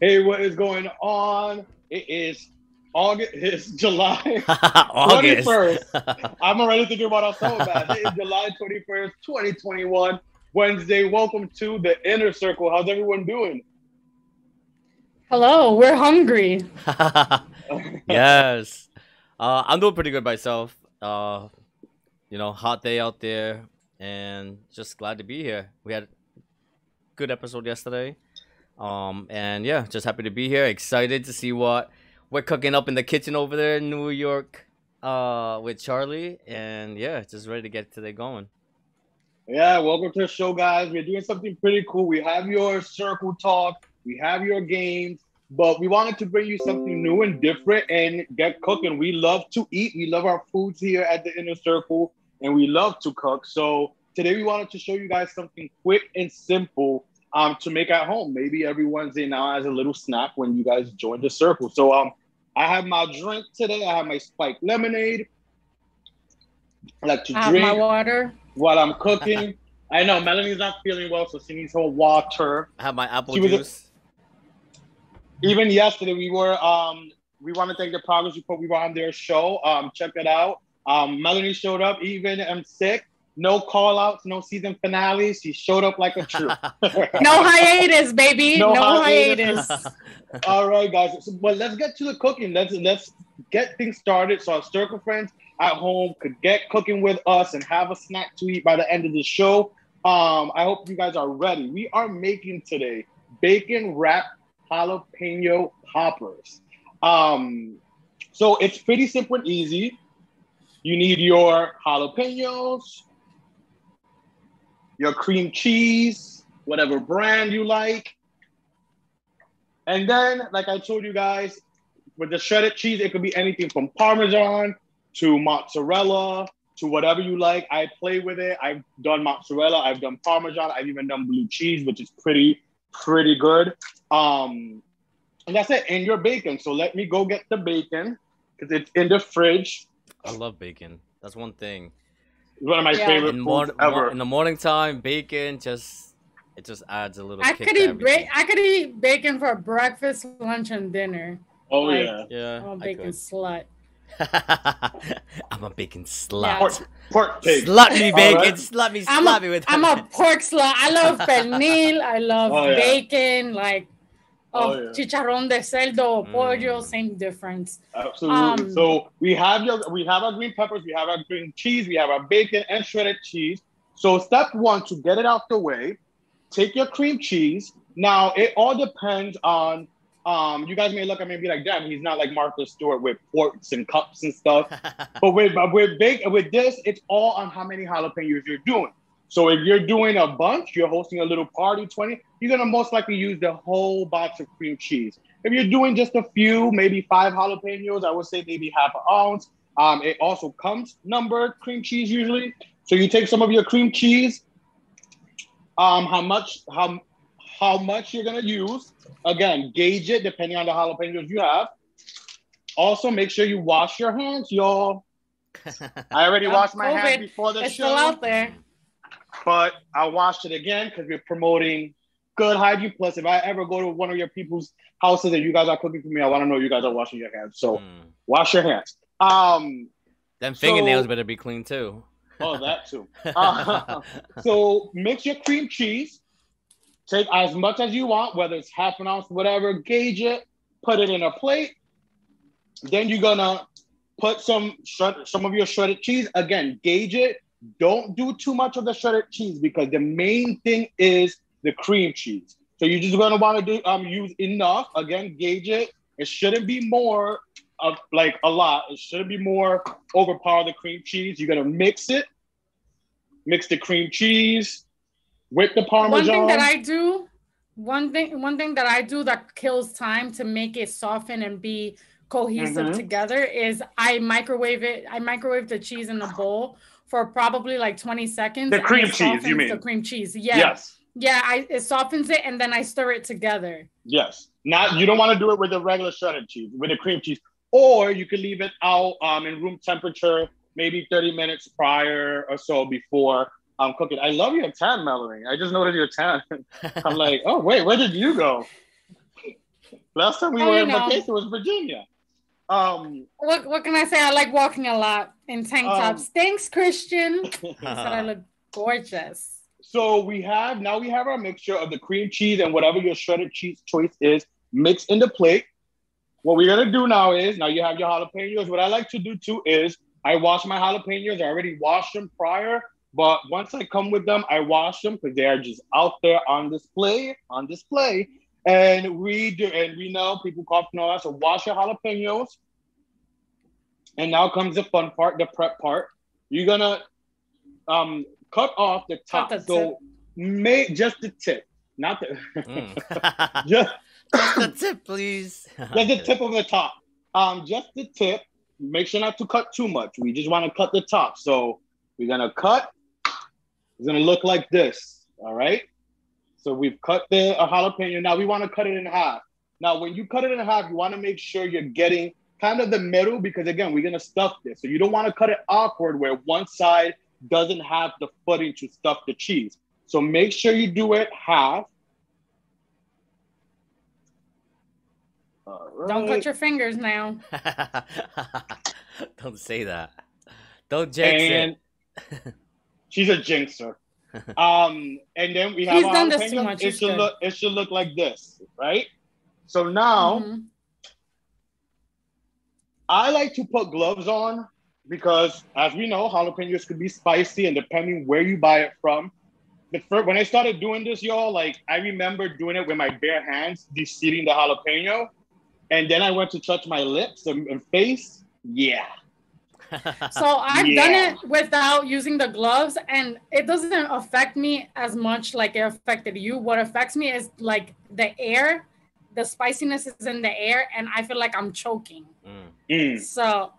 Hey, what is going on? It is August. It's July August. 21st. I'm already thinking about our summer bath. It is July 21st, 2021, Wednesday. Welcome to the Inner Circle. How's everyone doing? Hello, we're hungry. yes. Uh, I'm doing pretty good myself. Uh, you know, hot day out there, and just glad to be here. We had a good episode yesterday. Um, and yeah, just happy to be here. Excited to see what we're cooking up in the kitchen over there in New York uh, with Charlie. And yeah, just ready to get today going. Yeah, welcome to the show, guys. We're doing something pretty cool. We have your circle talk, we have your games, but we wanted to bring you something new and different and get cooking. We love to eat, we love our foods here at the Inner Circle, and we love to cook. So today we wanted to show you guys something quick and simple um, to make at home. Maybe every Wednesday now as a little snack when you guys join the circle. So um, I have my drink today. I have my spiked lemonade. I like to I have drink my water. while I'm cooking. I know Melanie's not feeling well, so she needs her water. I have my apple She was a- juice. Even yesterday, we were um, we want to thank the progress report. We were on their show. Um, check it out. Um, Melanie showed up. Even I'm sick. No call outs, no season finales. She showed up like a troop. No hiatus, baby. No No, hiatus. hiatus. All right, guys. So, but let's get to the cooking. Let's let's get things started. So our circle friends at home could get cooking with us and have a snack to eat by the end of the show. Um, I hope you guys are ready. We are making today bacon wrapped jalapeno poppers. Um, so it's pretty simple and easy. You need your jalapenos, your cream cheese, whatever brand you like. And then, like I told you guys, with the shredded cheese, it could be anything from Parmesan to mozzarella to whatever you like. I play with it. I've done mozzarella, I've done Parmesan, I've even done blue cheese, which is pretty, pretty good. Um, and that's it. And your bacon. So let me go get the bacon because it's in the fridge. I love bacon. That's one thing. It's one of my Yeah. favorite In, foods mor- ever. in the morning time, bacon just it just adds a little. I kick could to eat ba- I could eat bacon for breakfast, lunch, and dinner. oh like- yeah. Yeah, I'm a I bacon slut. I'm a bacon Yeah. slut. Pork, pork pig. Slut me, bacon. right. Slut me, I'm slut a, me with I'm a pork slut. I love pernil. I love Oh, yeah. bacon. Like, oh, Oh, yeah. chicharrón de cerdo, pollo, Mm. same difference. Absolutely. Um, so we have your we have our green peppers, we have our green cheese, we have our bacon and shredded cheese. So step one to get it out the way, take your cream cheese. Now it all depends on um you guys may look at me and be like, damn, he's not like Martha Stewart with forks and cups and stuff. but with but with big with this, it's all on how many jalapenos you're doing. So if you're doing a bunch, you're hosting a little party, 20, you're gonna most likely use the whole box of cream cheese. If you're doing just a few, maybe five jalapenos, I would say maybe half an ounce. Um, it also comes numbered cream cheese usually. So you take some of your cream cheese, um, how much how how much you're gonna use. Again, gauge it depending on the jalapenos you have. Also, make sure you wash your hands, y'all. I already washed my hands before the It's show still out there. But I watched it again because we're promoting good hygiene. Plus, if I ever go to one of your people's houses and you guys are cooking for me, I want to know you guys are washing your hands. So Mm. wash your hands. Um, Them fingernails So- better be clean too. oh, that too. Uh, so mix your cream cheese. Take as much as you want, whether it's half an ounce, whatever. Gauge it. Put it in a plate. Then you're gonna put some shred, some of your shredded cheese. Again, gauge it. Don't do too much of the shredded cheese because the main thing is the cream cheese. So you're just gonna want to do um use enough. Again, gauge it. It shouldn't be more of like a lot. It shouldn't be more overpower the cream cheese. You're gonna mix it. Mix the cream cheese with the parmesan. One thing that I do, one thing, one thing that I do that kills time to make it soften and be cohesive Mhm. together is I microwave it. I microwave the cheese in the bowl for probably like 20 seconds. The cream cheese, you mean? The cream cheese. Yeah. Yes. Yeah. I it softens it and then I stir it together. Yes. Not you don't want to do it with the regular shredded cheese, with the cream cheese. Or you can leave it out um, in room temperature, maybe 30 minutes prior or so before um, cooking. I love your tan, Melanie. I just noticed your tan. I'm like, oh wait, where did you go? Last time we Oh, were in vacation was Virginia. Um, What what can I say? I like walking a lot in tank Um, tops. Thanks, Christian. He said I look gorgeous. so we have now we have our mixture of the cream cheese and whatever your shredded cheese choice is mixed in the plate. What we're gonna do now is now you have your jalapenos. What I like to do too is I wash my jalapenos. I already washed them prior, but once I come with them, I wash them because they are just out there on display, on display. And we do, and we know people coughing on us. So wash your jalapenos. And now comes the fun part, the prep part. You're gonna um, cut off the top. Cut the so make just the tip, not the Mm. just Just the tip, please. just the tip of the top. Um, just the tip. Make sure not to cut too much. We just want to cut the top. So we're gonna cut. It's gonna look like this. All right. So we've cut the a jalapeno. Now we want to cut it in half. Now, when you cut it in half, you want to make sure you're getting kind of the middle because again, we're gonna stuff this. So you don't want to cut it awkward where one side doesn't have the footing to stuff the cheese. So make sure you do it half. All Don't right. cut your fingers now. Don't say that. Don't jinx and it. she's a jinxer. um, and then we have He's our done this too much, It should good. look it should look like this, right? So now Mhm. I like to put gloves on because, as we know, jalapenos could be spicy, and depending where you buy it from. The first, when I started doing this, y'all, like I remember doing it with my bare hands, de-seeding the jalapeno, and then I went to touch my lips and, and face. Yeah, So I've Yeah. done it without using the gloves, and it doesn't affect me as much like it affected you. What affects me is like the air, the spiciness is in the air, and I feel like I'm choking. Mm. Mm. So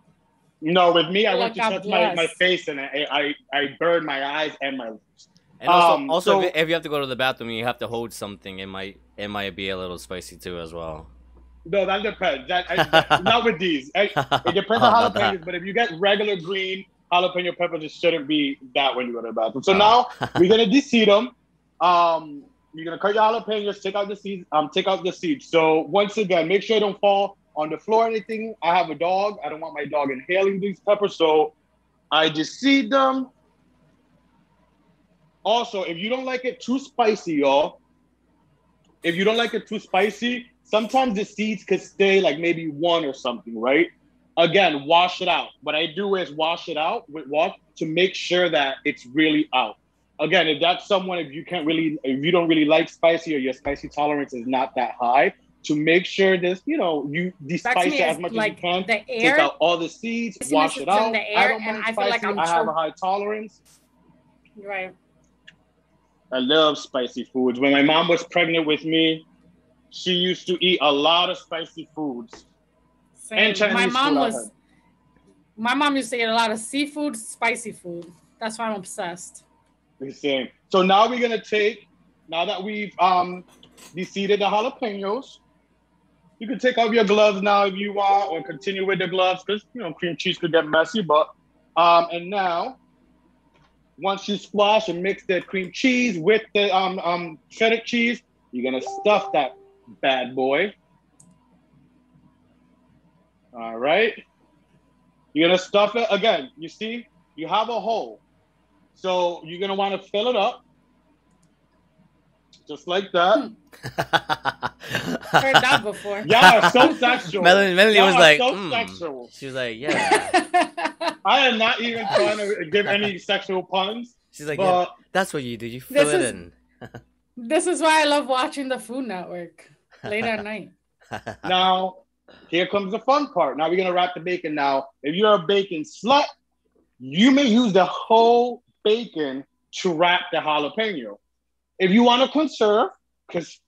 no, with me, I Like went to touch my, my face, and I, I I burned my eyes and my lips. And also, Um, also so- if, if you have to go to the bathroom, you have to hold something. It might, it might be a little spicy too, as well. No, that depends. That, I, not with these. I, it depends Oh, on jalapenos, but if you get regular green jalapeno peppers, it shouldn't be that when you go to the bathroom. So Oh. now we're gonna de-seed them. Um, you're gonna cut your jalapenos, take out the seeds. Um, take out the seeds. So once again, make sure they don't fall on the floor or anything. I have a dog. I don't want my dog inhaling these peppers, so I just seed them. Also, if you don't like it too spicy, y'all, if you don't like it too spicy, sometimes the seeds could stay like maybe one or something, right? Again, wash it out. What I do is wash it out with water to make sure that it's really out. Again, if that's someone, if you can't really, if you don't really like spicy or your spicy tolerance is not that high, to make sure this, you know, you de-spice it as much like as you can. the Take out all the seeds, wash it out. the I air, don't and mind I feel like spicy. I'm I have a high tolerance. Right. I love spicy foods. When my mom was pregnant with me, she used to eat a lot of spicy foods. Same. And Chinese my mom food, was. My mom used to eat a lot of seafood, spicy food. That's why I'm obsessed. The same. So now we're gonna take, now that we've um de-seeded the jalapenos, you can take off your gloves now if you want, or continue with the gloves because you know cream cheese could get messy. But um, and now once you squash and mix the cream cheese with the um um shredded cheese, you're gonna stuff that bad boy. All right. You're gonna stuff it again. You see, you have a hole. So you're gonna want to fill it up. Just like that. Heard that before. Y'all so sexual. Melanie, Melanie Y'all was like, so "Mm." sexual. she was like, yeah. I am not even trying to give any sexual puns, She's like, yeah. That's what you do. You fill This it is- in. this is why I love watching the Food Network late at night. now here comes the fun part. Now we're gonna wrap the bacon. Now, if you're a bacon slut, you may use the whole bacon to wrap the jalapeno. If you want to conserve, because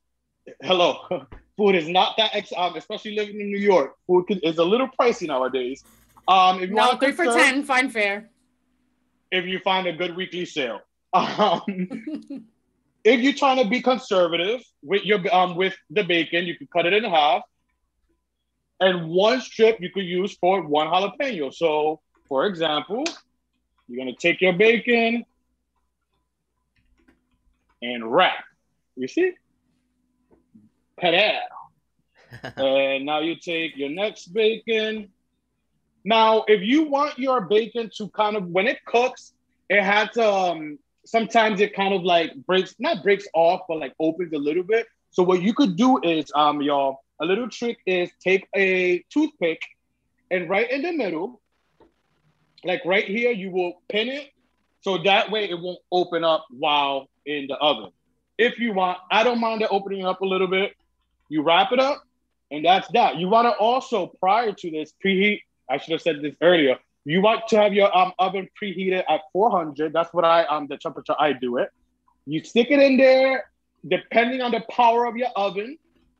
hello, food is not that ex- um, especially living in New York, food is a little pricey nowadays. Um, if you No, want to three for ten, fine fare. if you find a good weekly sale. Um, if you're trying to be conservative with your um with the bacon, you can cut it in half. And one strip you could use for one jalapeno. So, for example, you're gonna take your bacon and wrap. You see? Padel. and now you take your next bacon. Now, if you want your bacon to kind of when it cooks, it has um sometimes it kind of like breaks not breaks off, but like opens a little bit. So what you could do is um y'all a little trick is take a toothpick and right in the middle, like right here, you will pin it so that way it won't open up while in the oven. If you want, I don't mind it opening up a little bit. You wrap it up, and that's that. You want to also, prior to this, preheat. I should have said this earlier. You want to have your um, oven preheated at 400. That's what I um the temperature I do it. You stick it in there, depending on the power of your oven.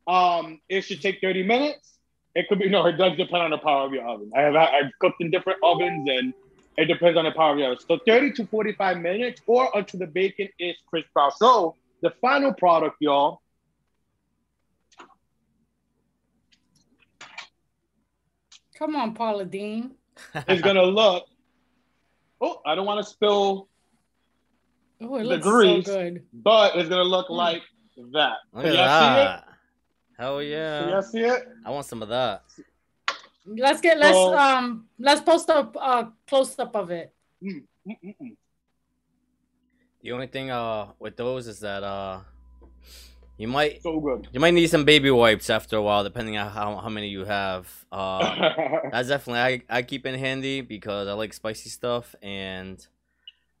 Um, it should take 30 minutes. It could be no, it does depend on the power of your oven. I have I've cooked in different ovens and it depends on the power of your oven. So 30 to 45 minutes or until the bacon is crisp brown. So the final product, y'all. Come on, Paula Deen. Is gonna look. Oh, I don't want to spill Oh, it the looks grease, so good. but it's gonna look Mm. like that. Look Can at that. Hell see it? Can yeah. y'all see it? I want some of that. Let's get let's So- um let's post a uh, close up of it. Mm, mm, mm, mm. The only thing uh with those is that uh you might So good. you might need some baby wipes after a while, depending on how, how many you have. Uh, that's definitely I, I keep in handy because I like spicy stuff and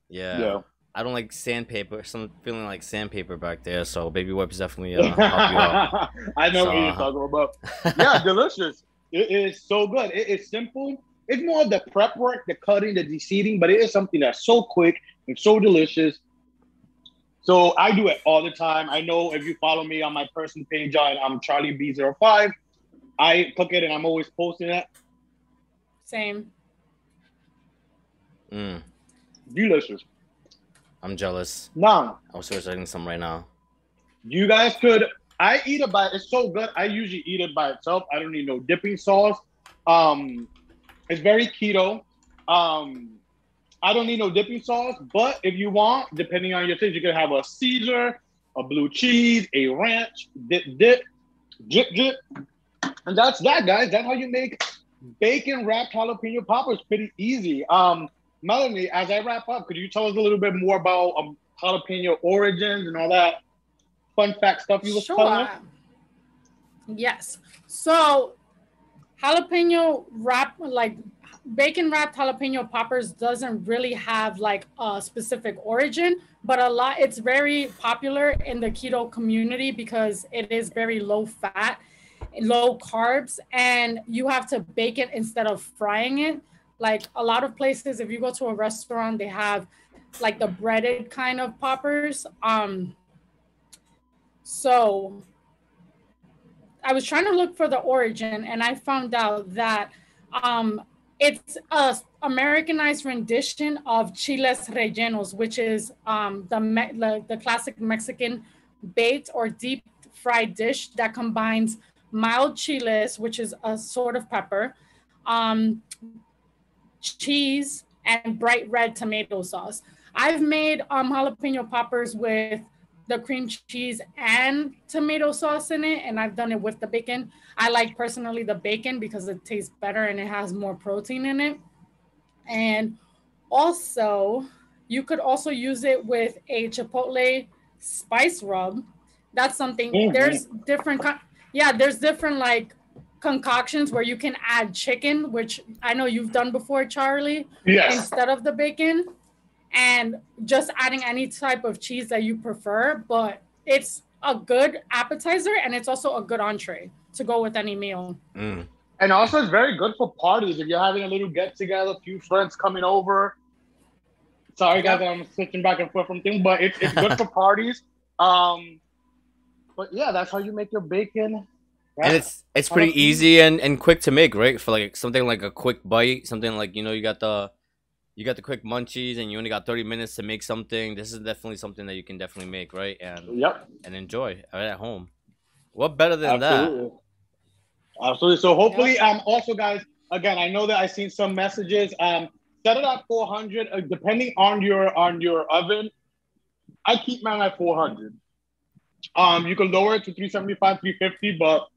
yeah, yeah. I don't like sandpaper. Some feeling like sandpaper back there, so baby wipes definitely uh, help you out. I know what you're talking about. Yeah, delicious. It is so good. It is simple. It's more of the prep work, the cutting, the deseeding, but it is something that's so quick and so delicious. So I do it all the time. I know if you follow me on my personal page on I'm Charlie B05, I cook it and I'm always posting it. Same. Mm, Delicious. I'm jealous. Now, I was searching some right now. you guys could I eat it by it's so good. I usually eat it by itself. I don't need no dipping sauce. Um it's very keto. Um I don't need no dipping sauce, but if you want, depending on your taste, you can have a Caesar, a blue cheese, a ranch, dip, dip, drip, drip. And that's that, guys. That's how you make bacon wrapped jalapeno poppers. Pretty easy. Um, Melanie, as I wrap up, could you tell us a little bit more about um, jalapeno origins and all that fun fact stuff you was telling us? Yes. So jalapeno wrap like bacon wrapped jalapeno poppers doesn't really have like a specific origin, but a lot it's very popular in the keto community because it is very low fat, low carbs, and you have to bake it instead of frying it. Like a lot of places, if you go to a restaurant, they have like the breaded kind of poppers. Um so I was trying to look for the origin, and I found out that um, it's a Americanized rendition of chiles rellenos, which is um, the, me- the the classic Mexican baked or deep fried dish that combines mild chiles, which is a sort of pepper, um, cheese, and bright red tomato sauce. I've made um, jalapeno poppers with the cream cheese and tomato sauce in it, and I've done it with the bacon. I like personally the bacon because it tastes better and it has more protein in it. And also, you could also use it with a chipotle spice rub. That's something. Mhm. There's different. co- Yeah, there's different like concoctions where you can add chicken, which I know you've done before, Charlie Yes. instead of the bacon and just adding any type of cheese that you prefer but it's a good appetizer and it's also a good entree to go with any meal Mm. And also, it's very good for parties. If you're having a little get together, a few friends coming over. Sorry, guys, that I'm switching back and forth from things, but it's, it's good for parties. Um, but yeah, that's how you make your bacon. And it's it's pretty easy and, and quick to make, right? For like something like a quick bite, something like you know you got the you got the quick munchies and you only got 30 minutes to make something. This is definitely something that you can definitely make, right? And Yep. and enjoy right at home. What better than Absolutely. Absolutely. So hopefully, um, also guys, again, I know that I've seen some messages. Um, set it at 400, uh, depending on your on your oven. I keep mine at 400. Um, you can lower it to 375, 350, but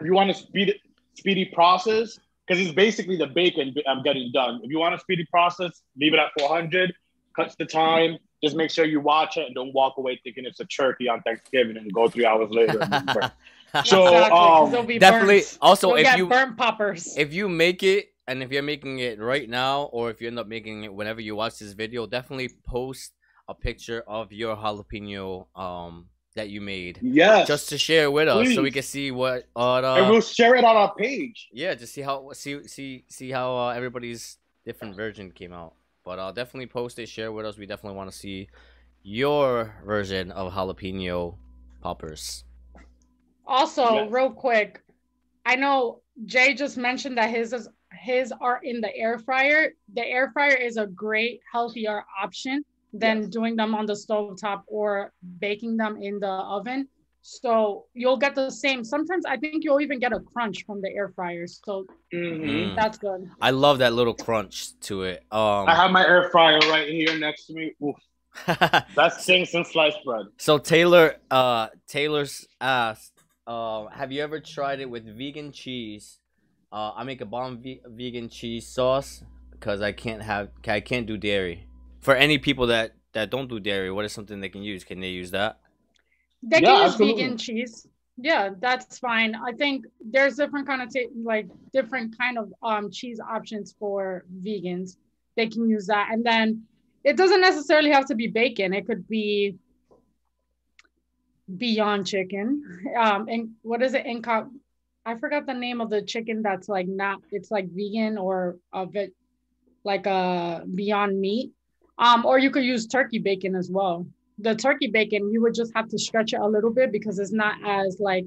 if you want to speed it, speedy process, because it's basically the bacon I'm getting done. If you want a speedy process, leave it at 400, cuts the time. Just make sure you watch it and don't walk away thinking it's a turkey on Thanksgiving and go three hours later. and be burnt. so Exactly, 'cause um, Definitely. burnt. Also, You'll if you burn poppers. if you make it and if you're making it right now or if you end up making it whenever you watch this video definitely post a picture of your jalapeno um that you made yes, just to share with us so we can see what uh, and we'll share it on our page. yeah just see how see see see how uh, everybody's different version came out but i'll definitely post it share with us we definitely want to see your version of jalapeno poppers Also, Yes. real quick, I know Jay just mentioned that his is his are in the air fryer. The air fryer is a great healthier option than Yes. doing them on the stove top or baking them in the oven. So you'll get the same. Sometimes I think you'll even get a crunch from the air fryer. So Mhm. Mm. that's good. i love that little crunch to it um I have my air fryer right here next to me. Oof, that's things and sliced bread. So Taylor, uh, Taylor's asked, uh, have you ever tried it with vegan cheese? Uh, I make a bomb ve- vegan cheese sauce because I can't have, I can't do dairy. For any people that that don't do dairy, what is something they can use? Can they use that? They Yeah, can use absolutely. vegan cheese. Yeah, that's fine. I think there's different kind of ta- like different kind of um cheese options for vegans. They can use that, and then it doesn't necessarily have to be bacon. It could be Beyond Chicken. Um, and what is it? Inca. I forgot the name of the chicken that's like not. It's like vegan or of it, like a Beyond Meat. Um, or you could use turkey bacon as well the turkey bacon, you would just have to stretch it a little bit because it's not as like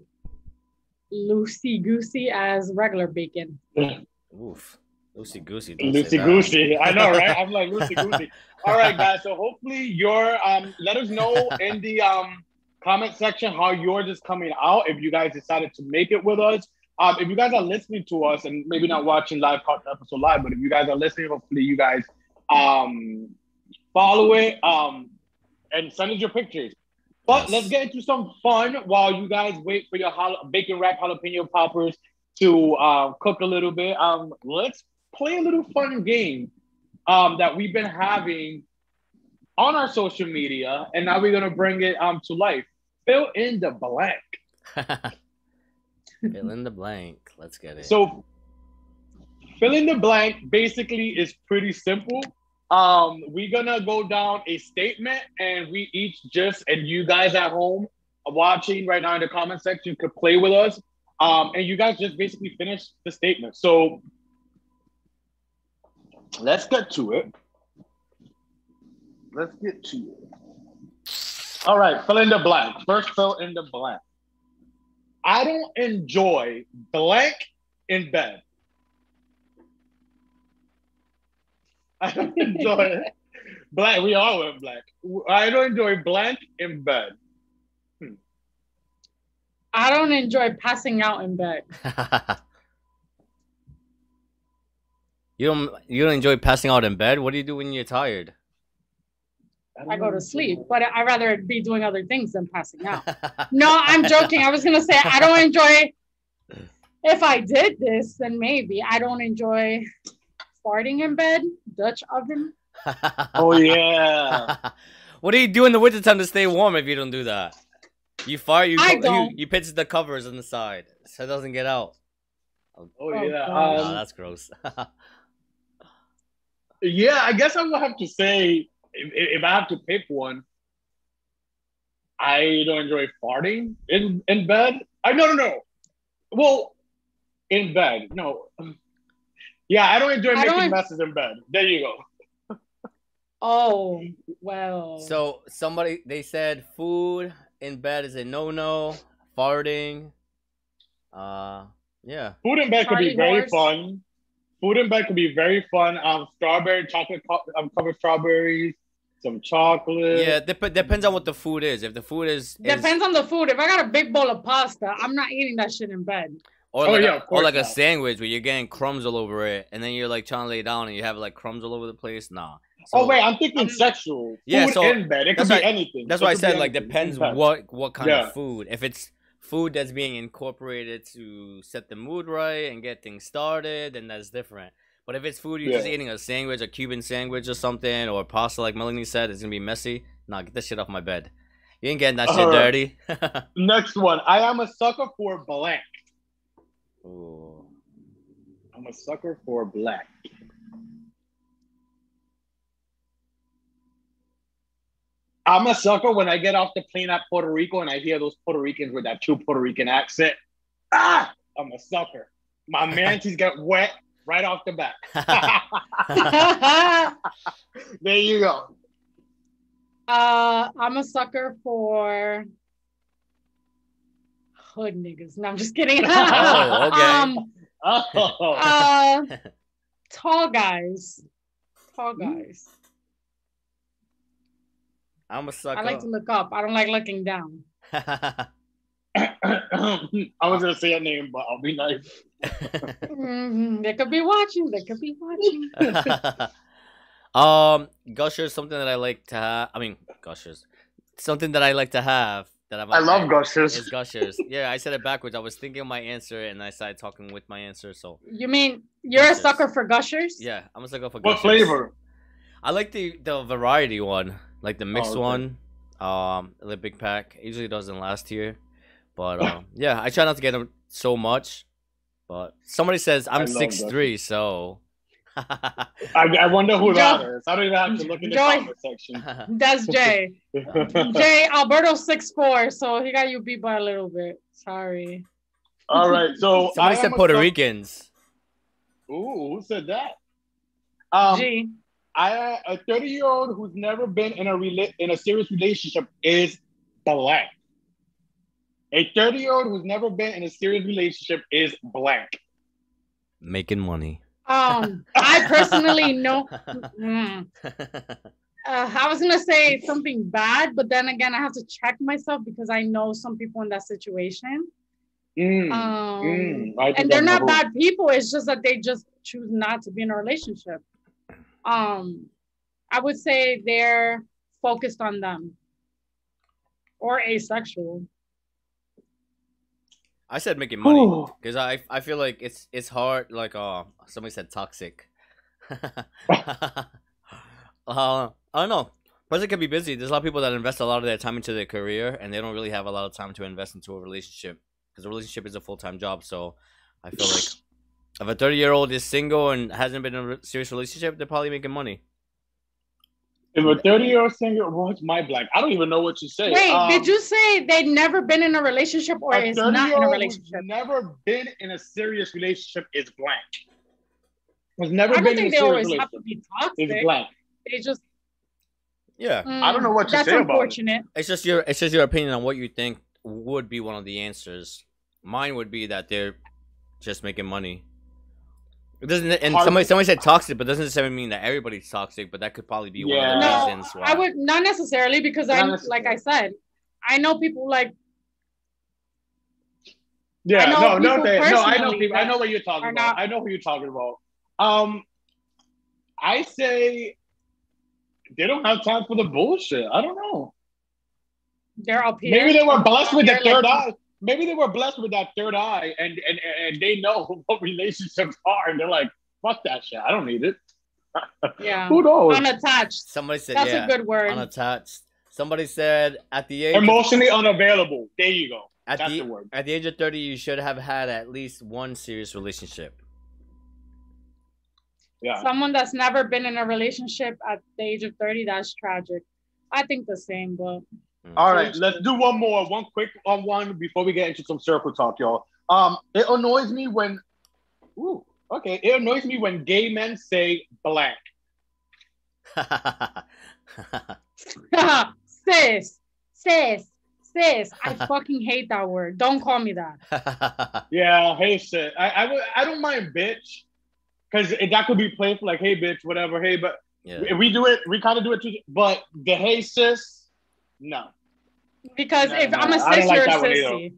loosey goosey as regular bacon. Oof, loosey goosey. Loosey goosey. I know, right? I'm like loosey goosey. All right, guys. So hopefully your um let us know in the um comment section how yours is coming out if you guys decided to make it with us. Um, if you guys are listening to us and maybe not watching live caught episode live, but if you guys are listening, hopefully you guys um follow it um and send us your pictures. But let's get into some fun while you guys wait for your jala- bacon wrap jalapeno poppers to uh, cook a little bit. Um, let's play a little fun game um, that we've been having on our social media, and now we're gonna bring it um, to life. Fill in the blank. Fill in the blank. Let's get it. So, fill in the blank basically is pretty simple. Um, we're gonna go down a statement, and we each just and you guys at home watching right now in the comment section could play with us. Um, and you guys just basically finish the statement. So, let's get to it. Let's get to it. All right, fill in the blank. First, fill in the blank. I don't enjoy blank in bed. I don't enjoy black. We all wear black. I don't enjoy blank in bed. Hmm. I don't enjoy passing out in bed. you don't you don't enjoy passing out in bed? What do you do when you're tired? I go to sleep, but I'd rather be doing other things than passing out. No, I'm joking. I was gonna say I don't enjoy. If I did this, then maybe I don't enjoy farting in bed, Dutch oven. Oh yeah. what do you do in the wintertime to stay warm if you don't do that? You fire, you I you, don't. you pinch the covers on the side so it doesn't get out. Oh Oh, yeah. gosh. Oh, Um, that's gross. yeah. I guess I would have to say if, if I have to pick one, I don't enjoy farting in in bed. I no no no. Well, in bed no. Yeah, I don't enjoy I making don't- messes in bed. There you go. Oh well. so somebody they said food in bed is a no no. Farting. Uh yeah. Food in bed could be very horse. fun. Food in bed could be very fun. Um, strawberry chocolate co- um, covered strawberries, some chocolate. Yeah, dep- depends on what the food is. If the food is, is Depends on the food. If I got a big bowl of pasta, I'm not eating that shit in bed. Or Oh, like, yeah, a, or course like a sandwich where you're getting crumbs all over it, and then you're like trying to lay down and you have like crumbs all over the place. Nah. oh wait, I'm thinking Um, sexual. yeah, Food so in bed. It could that's be why- anything. That's It why I said like depends In what what kind Yeah. of food. If it's food that's being incorporated to set the mood right and get things started, then that's different. But if it's food you're just eating a sandwich, a Cuban sandwich or something, or pasta like Melanie said, it's gonna be messy. Nah, get this shit off my bed. You ain't getting that shit Alright. dirty. Next one. I am a sucker for blank. Ooh. I'm a sucker for black. I'm a sucker when I get off the plane at Puerto Rico and I hear those Puerto Ricans with that true Puerto Rican accent. Ah, I'm a sucker. My mantis get wet right off the bat. there you go. Uh, I'm a sucker for hood niggas. No, I'm just kidding. Oh, okay. Um, Oh, uh, tall guys. Tall guys. I'm a sucker. I like to look up. I don't like looking down. I was gonna say a name, but I'll be nice. Mhm, They could be watching. They could be watching. um, gushers, something that I like to have. I mean, gushers, something that I like to have that I've I love Is gushers. gushers. Yeah, I said it backwards. I was thinking of my answer and I started talking with my answer. So You mean you're a sucker for gushers? yeah, I'm a sucker for What gushers. flavor? I like the the variety one, like the mixed okay. one. Um, the big pack It usually doesn't last here, but um, yeah, I try not to get them so much. But somebody says I'm love six three, so. I, I wonder who that Jo- I don't even have to look in the Joy. comment section. That's Jay. Jay Alberto six four, so he got you beat by a little bit. Sorry. All right, so Somebody I said am a Puerto suck- Ricans. Ooh, who said that? Um, G. I a 30 year old who's never been in a rela- in a serious relationship is blank. A 30 year old who's never been in a serious relationship is blank. Making money. Um, I personally know. Mm. Uh, I was gonna say something bad, but then again, I have to check myself because I know some people in that situation. Mm, Um, mm, and they're not bad people. It's just that they just choose not to be in a relationship. Um, I would say they're focused on them or asexual. I said making money because I I feel like it's it's hard. Like uh, somebody said toxic. uh, I don't know. Person can be busy. There's a lot of people that invest a lot of their time into their career, and they don't really have a lot of time to invest into a relationship because a relationship is a full time job. So I feel like if a 30 year old is single and hasn't been in a serious relationship, they're probably making money. If a 30 year old single, what's my blank? I don't even know what you say. Wait, Um, did you say they'd never been in a relationship or a is not in a 30-year-old relationship? Never been in a serious relationship is blank. Has never I don't been in think a they serious always have to be Is toxic. blank. They just. Yeah, I don't know what to That's say about it. unfortunate. it's just your it's just your opinion on what you think would be one of the answers. Mine would be that they're just making money. It doesn't, and Hard- somebody somebody said toxic, but doesn't necessarily mean that everybody's toxic. But that could probably be one of the No, reasons I would not necessarily because Not I, necessarily. like I said, I know people like Yeah, I know no, no, they, no. I know people. I know what you're talking about. not- I know who you're talking about. Um, I say they don't have time for the bullshit. I don't know. they're up here. Maybe they were blessed with the third like- eye. Maybe they were blessed with that third eye, and and and they know what relationships are, and they're like, "Fuck that shit. I don't need it." Yeah, Who knows? unattached. Somebody said That's yeah, a good word. unattached. Somebody said at the age Emotionally unavailable. There you go. at That's the the word. at the age of thirty, you should have had at least one serious relationship. Yeah. Someone that's never been in a relationship at the age of 30, that's tragic. I think the same, but All right, let's do one more, one quick on one before we get into some circle talk, y'all. Um, it annoys me when, ooh, okay, it annoys me when gay men say blank. sis, sis, sis. I fucking hate that word. Don't call me that. Yeah, hey shit. I I, would- I don't mind bitch, because that could be playful, like hey bitch, whatever. Hey, but yeah. we, we do it, we kind of do it too. But the hey sis, no. Because No, if no, I'm a I don't sis, like you're a that either. sissy.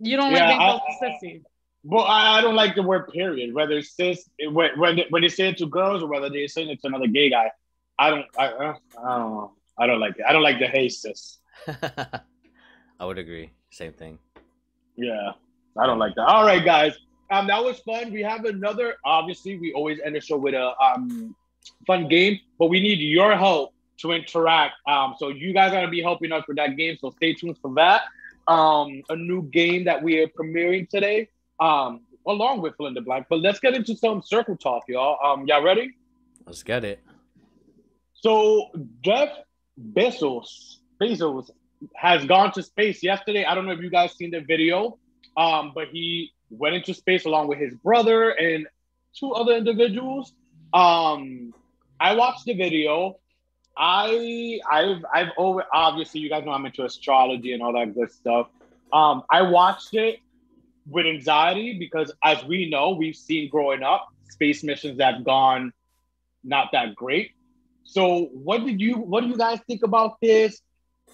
You don't Yeah, like being I- called a I- sissy. Well, I, I don't like the word period. Whether it's sis, when when they, when they say it to girls or whether they say it to another gay guy, I don't. I, uh, I don't know. I don't like it. I don't like the hey sis. I would agree. Same thing. Yeah, I don't like that. All right, guys. Um, that was fun. We have another. Obviously, we always end the show with a um fun game, but we need your help to interact. Um, so you guys are gonna be helping us with that game. So stay tuned for that. Um, a new game that we are premiering today. Um, along with Fill in the Blank. But let's get into some circle talk, y'all. Um, y'all ready? Let's get it. So Jeff Bezos, Bezos has gone to space yesterday. I don't know if you guys seen the video, um, but he went into space along with his brother and two other individuals. Um, I watched the video. I I've I've over obviously you guys know I'm into astrology and all that good stuff. Um, I watched it with anxiety because as we know, we've seen growing up space missions that have gone not that great. So what did you what do you guys think about this?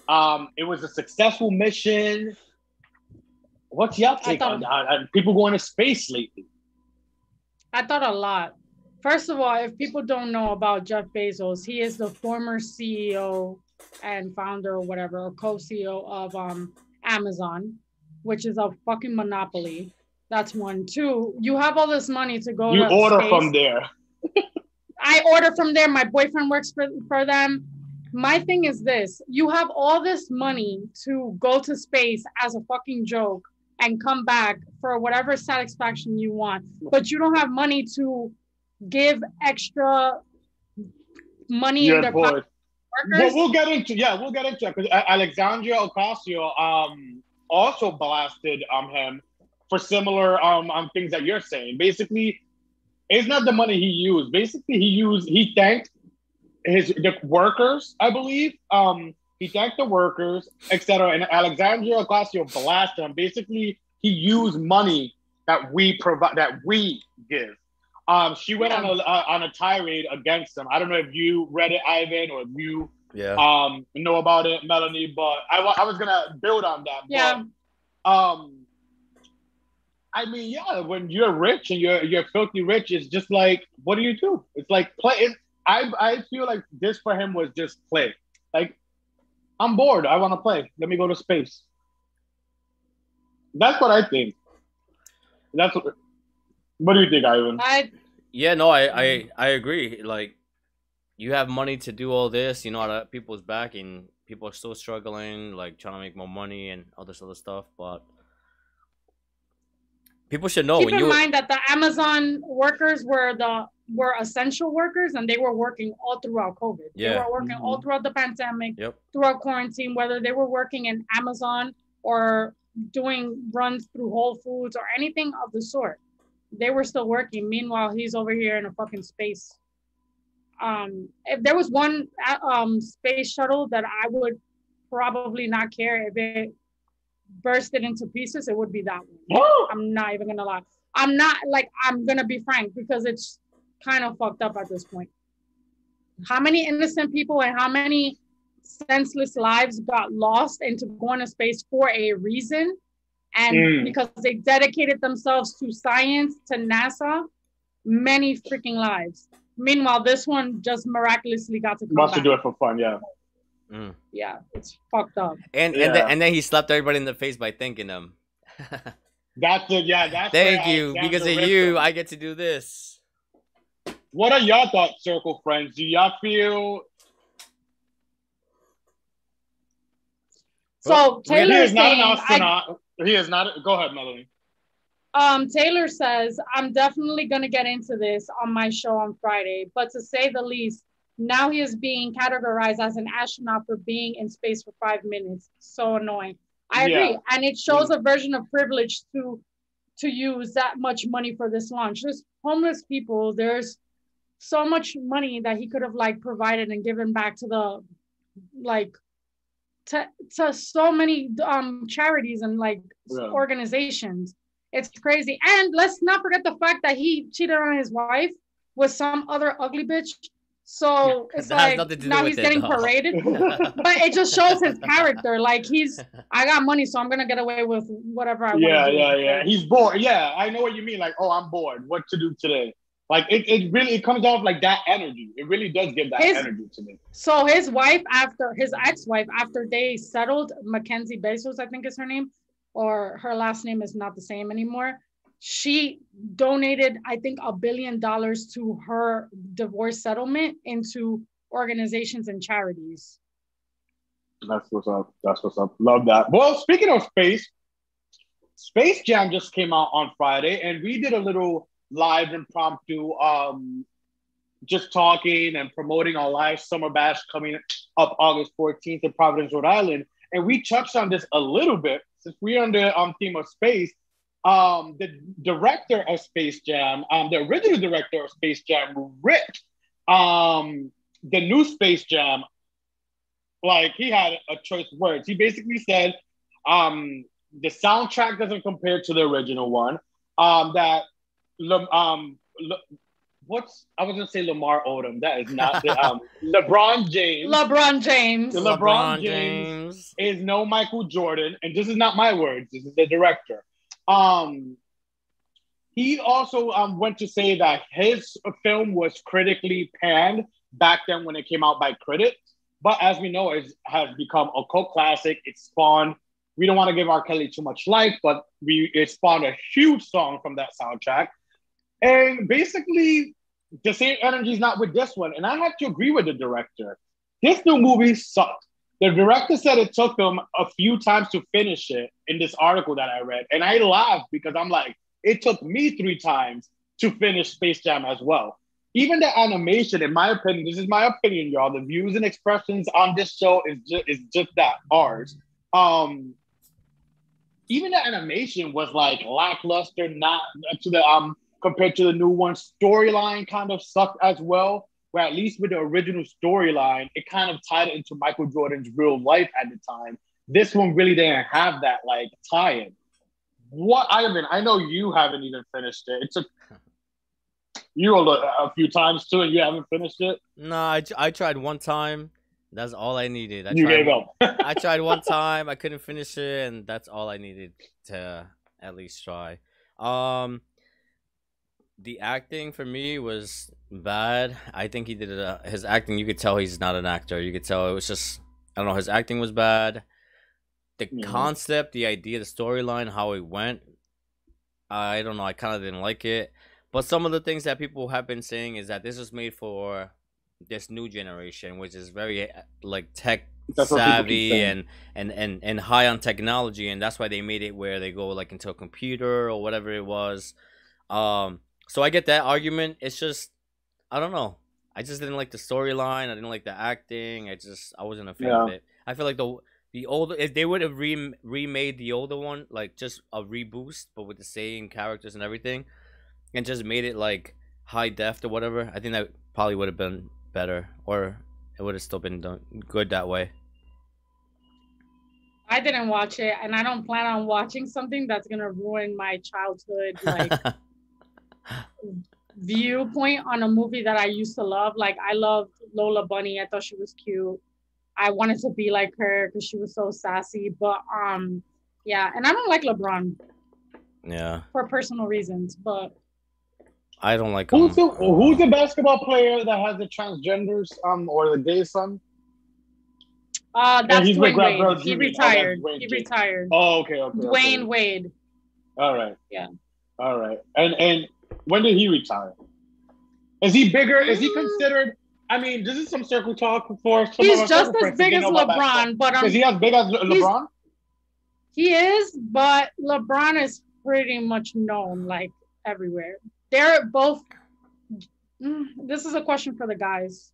Um, it was a successful mission. What's your take thought- on on people going to space lately? I thought a lot. First of all, if people don't know about Jeff Bezos, he is the former CEO and founder or whatever, or co-CEO of um, Amazon, which is a fucking monopoly. That's one. Two, you have all this money to go You to order space. from there. I order from there. My boyfriend works for, for them. My thing is this you have all this money to go to space as a fucking joke and come back for whatever satisfaction you want, but you don't have money to give extra money in their pocket Well, workers. we'll get into yeah, we'll get into it because Alexandria Ocasio um also blasted um him for similar um um things that you're saying. Basically, it's not the money he used. Basically, he used he thanked his the workers, I believe. Um, he thanked the workers, etc. And Alexandria Ocasio blasted him. Basically, he used money that we provide that we give. Um, she went on a uh, on a tirade against him. I don't know if you read it, Ivan, or if you Yeah. um know about it, Melanie. But I, I was gonna build on that. Yeah. But, um, I mean, yeah, when you're rich and you're you're filthy rich, it's just like, what do you do? It's like play. It, I I feel like this for him was just play. Like, I'm bored. I want to play. Let me go to space. That's what I think. That's what. What do you think, Ivan? I Yeah, no, I, I I agree. Like, you have money to do all this, you know, out people's back, and people are still struggling, like trying to make more money and all this other stuff. But people should know keep when in you mind that the Amazon workers were the were essential workers and they were working all throughout COVID. Yeah. They were working all mm-hmm. throughout the pandemic. Yep. throughout quarantine, whether they were working in Amazon or doing runs through Whole Foods or anything of the sort. They were still working. Meanwhile, he's over here in a fucking space. Um, if there was one uh, um, space shuttle that I would probably not care if it bursted into pieces, it would be that one. I'm not even gonna lie. I'm not like I'm gonna be frank because it's kind of fucked up at this point. How many innocent people and how many senseless lives got lost into going to space for a reason? And Mm. because they dedicated themselves to science, to NASA, many freaking lives. Meanwhile, this one just miraculously got to come Wants to back. do it for fun, yeah. Mm. Yeah, it's fucked up. and Yeah. and then and then he slapped everybody in the face by thanking them. That's it, yeah. That's Thank you, Alexander because of you, him. I get to do this. What are your thoughts, Circle Friends? Do y'all feel So he is Taylor's not saying, an I, astronaut? He is not. Go ahead, Melanie. um, Taylor says, I'm definitely going to get into this on my show on Friday, but to say the least, now he is being categorized as an astronaut for being in space for five minutes. So annoying. I Yeah. agree. And it shows a version of privilege to to use that much money for this launch. There's homeless people, there's so much money that he could have like provided and given back to the like to, to so many um charities and like Yeah. organizations. It's crazy. And let's not forget the fact that he cheated on his wife with some other ugly bitch. So it's like nothing to do now he's it, getting though. paraded. but it just shows his character. Like he's I got money, so I'm gonna get away with whatever I want. yeah, yeah, yeah. He's bored. Yeah, I know what you mean. Like, oh, I'm bored. What to do today? Like, it, it really it comes off like that energy. It really does give that His- energy to me. So his wife, after his ex-wife, after they settled, Mackenzie Bezos, I think is her name. or her last name is not the same anymore. She donated, I think, a billion dollars to her divorce settlement into organizations and charities. That's what's up. That's what's up. Love that. Well, speaking of space, Space Jam just came out on Friday, and we did a little live impromptu, um, just talking and promoting our live summer bash coming up August 14th in Providence, Rhode Island. And we touched on this a little bit since we're on the um, theme of space. Um, the director of Space Jam, um, the original director of Space Jam, ripped um, the new Space Jam. Like he had a choice of words. He basically said, um, the soundtrack doesn't compare to the original one. Um, that um, what's I was gonna say Lamar Odom. That is not the um, LeBron James. LeBron James. The LeBron, LeBron James, James, is no Michael Jordan, and this is not my words. This is the director. Um, he also um, went to say that his film was critically panned back then when it came out by critics, but as we know, it has become a cult classic. It spawned we don't want to give R. Kelly too much life, but we it spawned a huge song from that soundtrack. And basically, the same energy is not with this one. And I have to agree with the director. This new movie sucked. The director said it took him a few times to finish it in this article that I read. And I laughed because I'm like, it took me three times to finish Space Jam as well. Even the animation, in my opinion, this is my opinion, y'all. The views and expressions on this show is just is just that ours. Um, even the animation was like lackluster, not to the um compared to the new one. Storyline kind of sucked as well. Where at least with the original storyline, it kind of tied it into Michael Jordan's real life at the time. This one really didn't have that like tie-in. What Ivan? I know you haven't even finished it. It took you a, a few times too, and you haven't finished it. No, I, I tried one time that's all I needed. I you tried, gave up. I tried one time. I couldn't finish it, and that's all I needed to at least try. Um, the acting for me was bad. I think he did it. Uh, his acting, you could tell he's not an actor. You could tell it was just I don't know. His acting was bad. The mm-hmm. concept, the idea, the storyline, how it went, I don't know. I kind of didn't like it. But some of the things that people have been saying is that this was made for this new generation, which is very uh, like tech that's savvy and, and and and high on technology, and that's why they made it where they go like into a computer or whatever it was. Um, so I get that argument. It's just I don't know. I just didn't like the storyline. I didn't like the acting. I just I wasn't a fan yeah. of it. I feel like the the older if they would have re- remade the older one like just a reboost but with the same characters and everything and just made it like high def or whatever i think that probably would have been better, or it would have still been done good that way. I didn't watch it, and I don't plan on watching something that's gonna ruin my childhood like viewpoint on a movie that I used to love. Like I loved Lola Bunny. I thought she was cute. I wanted to be like her because she was so sassy. But um, yeah, and I don't like LeBron. Yeah. For personal reasons, but I don't like. Who's the Who's the basketball player that has the transgenders um or the gay son? Uh, that's yeah, Dwyane Wade. He retired. Oh, he retired. Oh, okay, okay. Dwayne okay. Wade. All right. Yeah. All right. And and when did he retire? Is he bigger? Is he mm. considered? I mean, this is some circle talk for. He's just as big as LeBron, but um, is he as big as LeBron? He is, but LeBron is pretty much known like everywhere they're both. Mm, this is a question for the guys.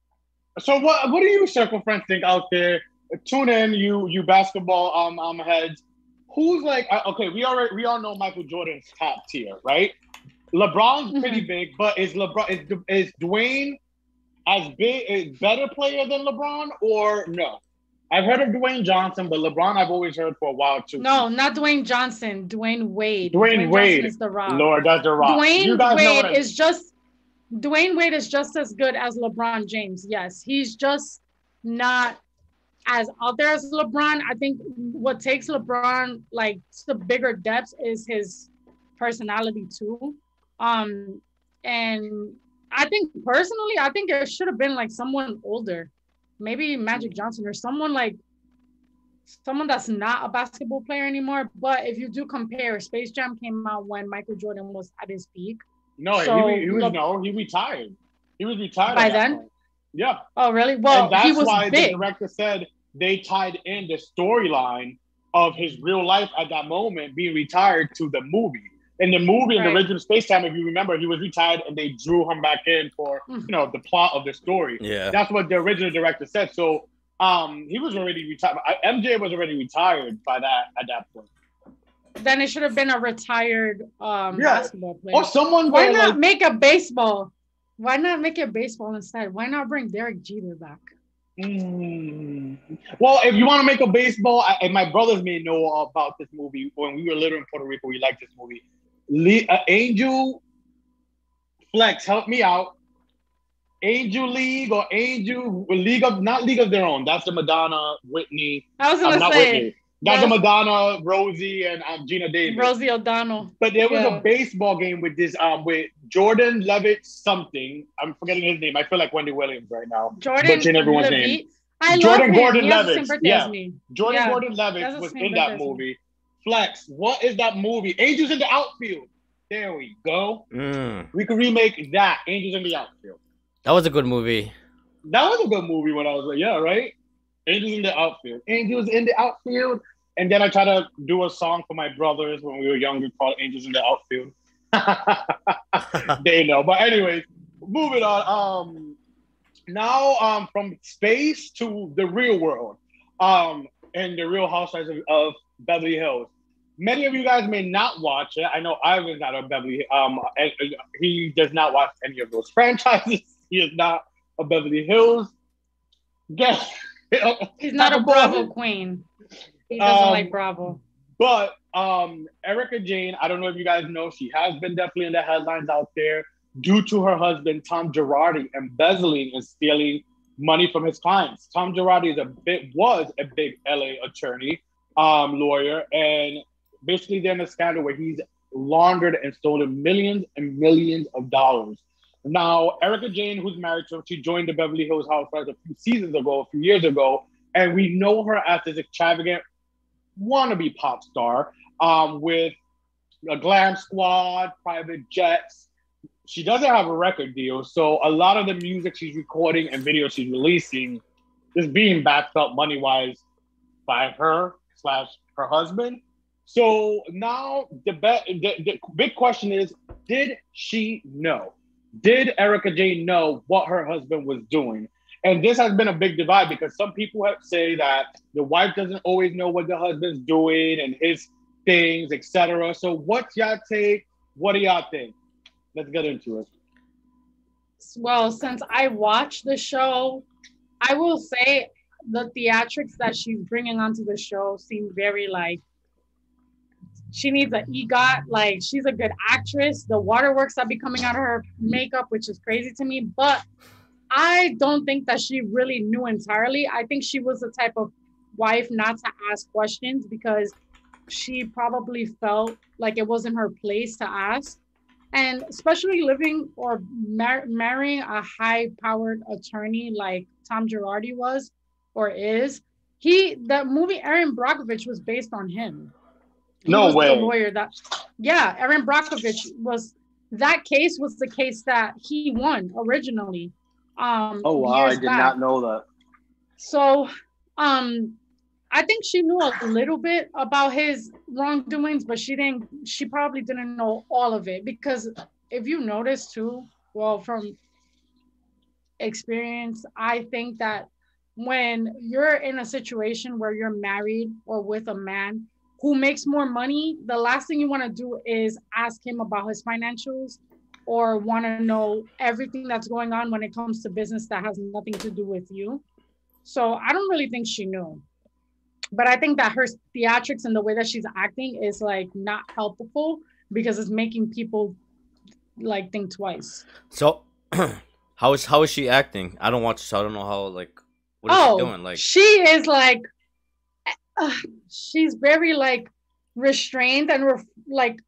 So what what do you circle friends think out there? Tune in, you you basketball um um heads. Who's like uh, okay? We already we all know Michael Jordan's top tier, right? LeBron's pretty mm-hmm. big, but is LeBron is is Dwyane as big a better player than LeBron or no? I've heard of Dwayne Johnson, but LeBron I've always heard for a while too. No, not Dwayne Johnson. Dwyane Wade. Dwyane, Dwayne Wade is the Rock. Lord, that's the Rock. Dwyane Wade is just Dwyane Wade is just as good as LeBron James. Yes, he's just not as out there as LeBron. I think what takes LeBron like to bigger depths is his personality too. Um, and I think personally, I think it should have been like someone older maybe Magic Johnson or someone like someone that's not a basketball player anymore. But if you do compare, Space Jam came out when Michael Jordan was at his peak. No, So, he, he was Le- no, he retired. He was retired By then? point. Yeah, Oh, really? Well, and that's he was why big. the director said they tied in the storyline of his real life at that moment being retired to the movie. In the movie, in the original Space Time, if you remember, he was retired and they drew him back in for Mhm. you know the plot of the story. Yeah. That's what the original director said. So um, he was already retired. MJ was already retired by that at that point. Then it should have been a retired um, Yeah. basketball player. Or someone Why not like, make a baseball? Why not make it baseball instead? Why not bring Derek Jeter back? Mm. Well, if you want to make a baseball, I, and my brothers may know about this movie. When we were little in Puerto Rico, we liked this movie. Le- uh, Angel Flex, help me out. Angel League or Angel League of not League of Their Own. That's the Madonna, Whitney. I was I'm gonna not say Whitney. That's the Ro- Madonna, Rosie, and um, Geena Davis. Rosie O'Donnell. But there was Yeah. a baseball game with this um with Jordan Levitt something. I'm forgetting his name. I feel like Wendy Williams right now. Jordan Butchering everyone's name. I Jordan love him. Gordon the Levitt, yeah. Jordan Yeah, Gordon Levitt was in that movie. Flex, what is that movie? Angels in the Outfield. There we go. Mm. We could remake that. Angels in the Outfield. That was a good movie. That was a good movie when I was like, yeah, right? Angels in the Outfield. Angels in the Outfield. And then I tried to do a song for my brothers when we were younger called Angels in the Outfield. they know. But anyways, moving on. Um now um from space to the real world. Um and the real housewives of, of Beverly Hills. Many of you guys may not watch it. I know Ivan's not a Beverly um he does not watch any of those franchises. He is not a Beverly Hills. Guess He's not a Bravo queen. He doesn't Um, like Bravo. But um, Erika Jayne, I don't know if you guys know, she has been definitely in the headlines out there due to her husband Tom Girardi embezzling and stealing money from his clients. Tom Girardi is a bit was a big LA attorney, um, lawyer, and basically they're in a scandal where he's laundered and stolen millions and millions of dollars. Now, Erika Jayne, who's married to him, she joined the Beverly Hills Housewives a few seasons ago, a few years ago, and we know her as this extravagant wannabe pop star um, with a glam squad, private jets. She doesn't have a record deal, so a lot of the music she's recording and videos she's releasing is being backed up money wise by her slash her husband. So now the, be- the the big question is: Did she know? Did Erika Jayne know what her husband was doing? And this has been a big divide because some people have say that the wife doesn't always know what the husband's doing and his things, etc. So what's y'all take? What do y'all think? Let's get into it. Well, since I watched the show, I will say the theatrics that she's bringing onto the show seem very like she needs an EGOT. Like she's a good actress. The waterworks that be coming out of her makeup, which is crazy to me. But I don't think that she really knew entirely. I think she was the type of wife not to ask questions because she probably felt like it wasn't her place to ask. And especially living or mar- marrying a high powered attorney like Tom Girardi was or is, he, the movie Erin Brockovich was based on him. He No way. The lawyer that, yeah, Erin Brockovich was, that case was the case that he won originally. Um, years back. Not know that. So, um, I think she knew a little bit about his wrongdoings, but she didn't. She probably didn't know all of it because if you notice too, well, from experience, I think that when you're in a situation where you're married or with a man who makes more money, the last thing you want to do is ask him about his financials or want to know everything that's going on when it comes to business that has nothing to do with you. So I don't really think she knew. But I think that her theatrics and the way that she's acting is like not helpful because it's making people like think twice. So, how is how is she acting? I don't watch, so I don't know how like what is oh, she doing. Like, she is like, uh, she's very like restrained and ref- like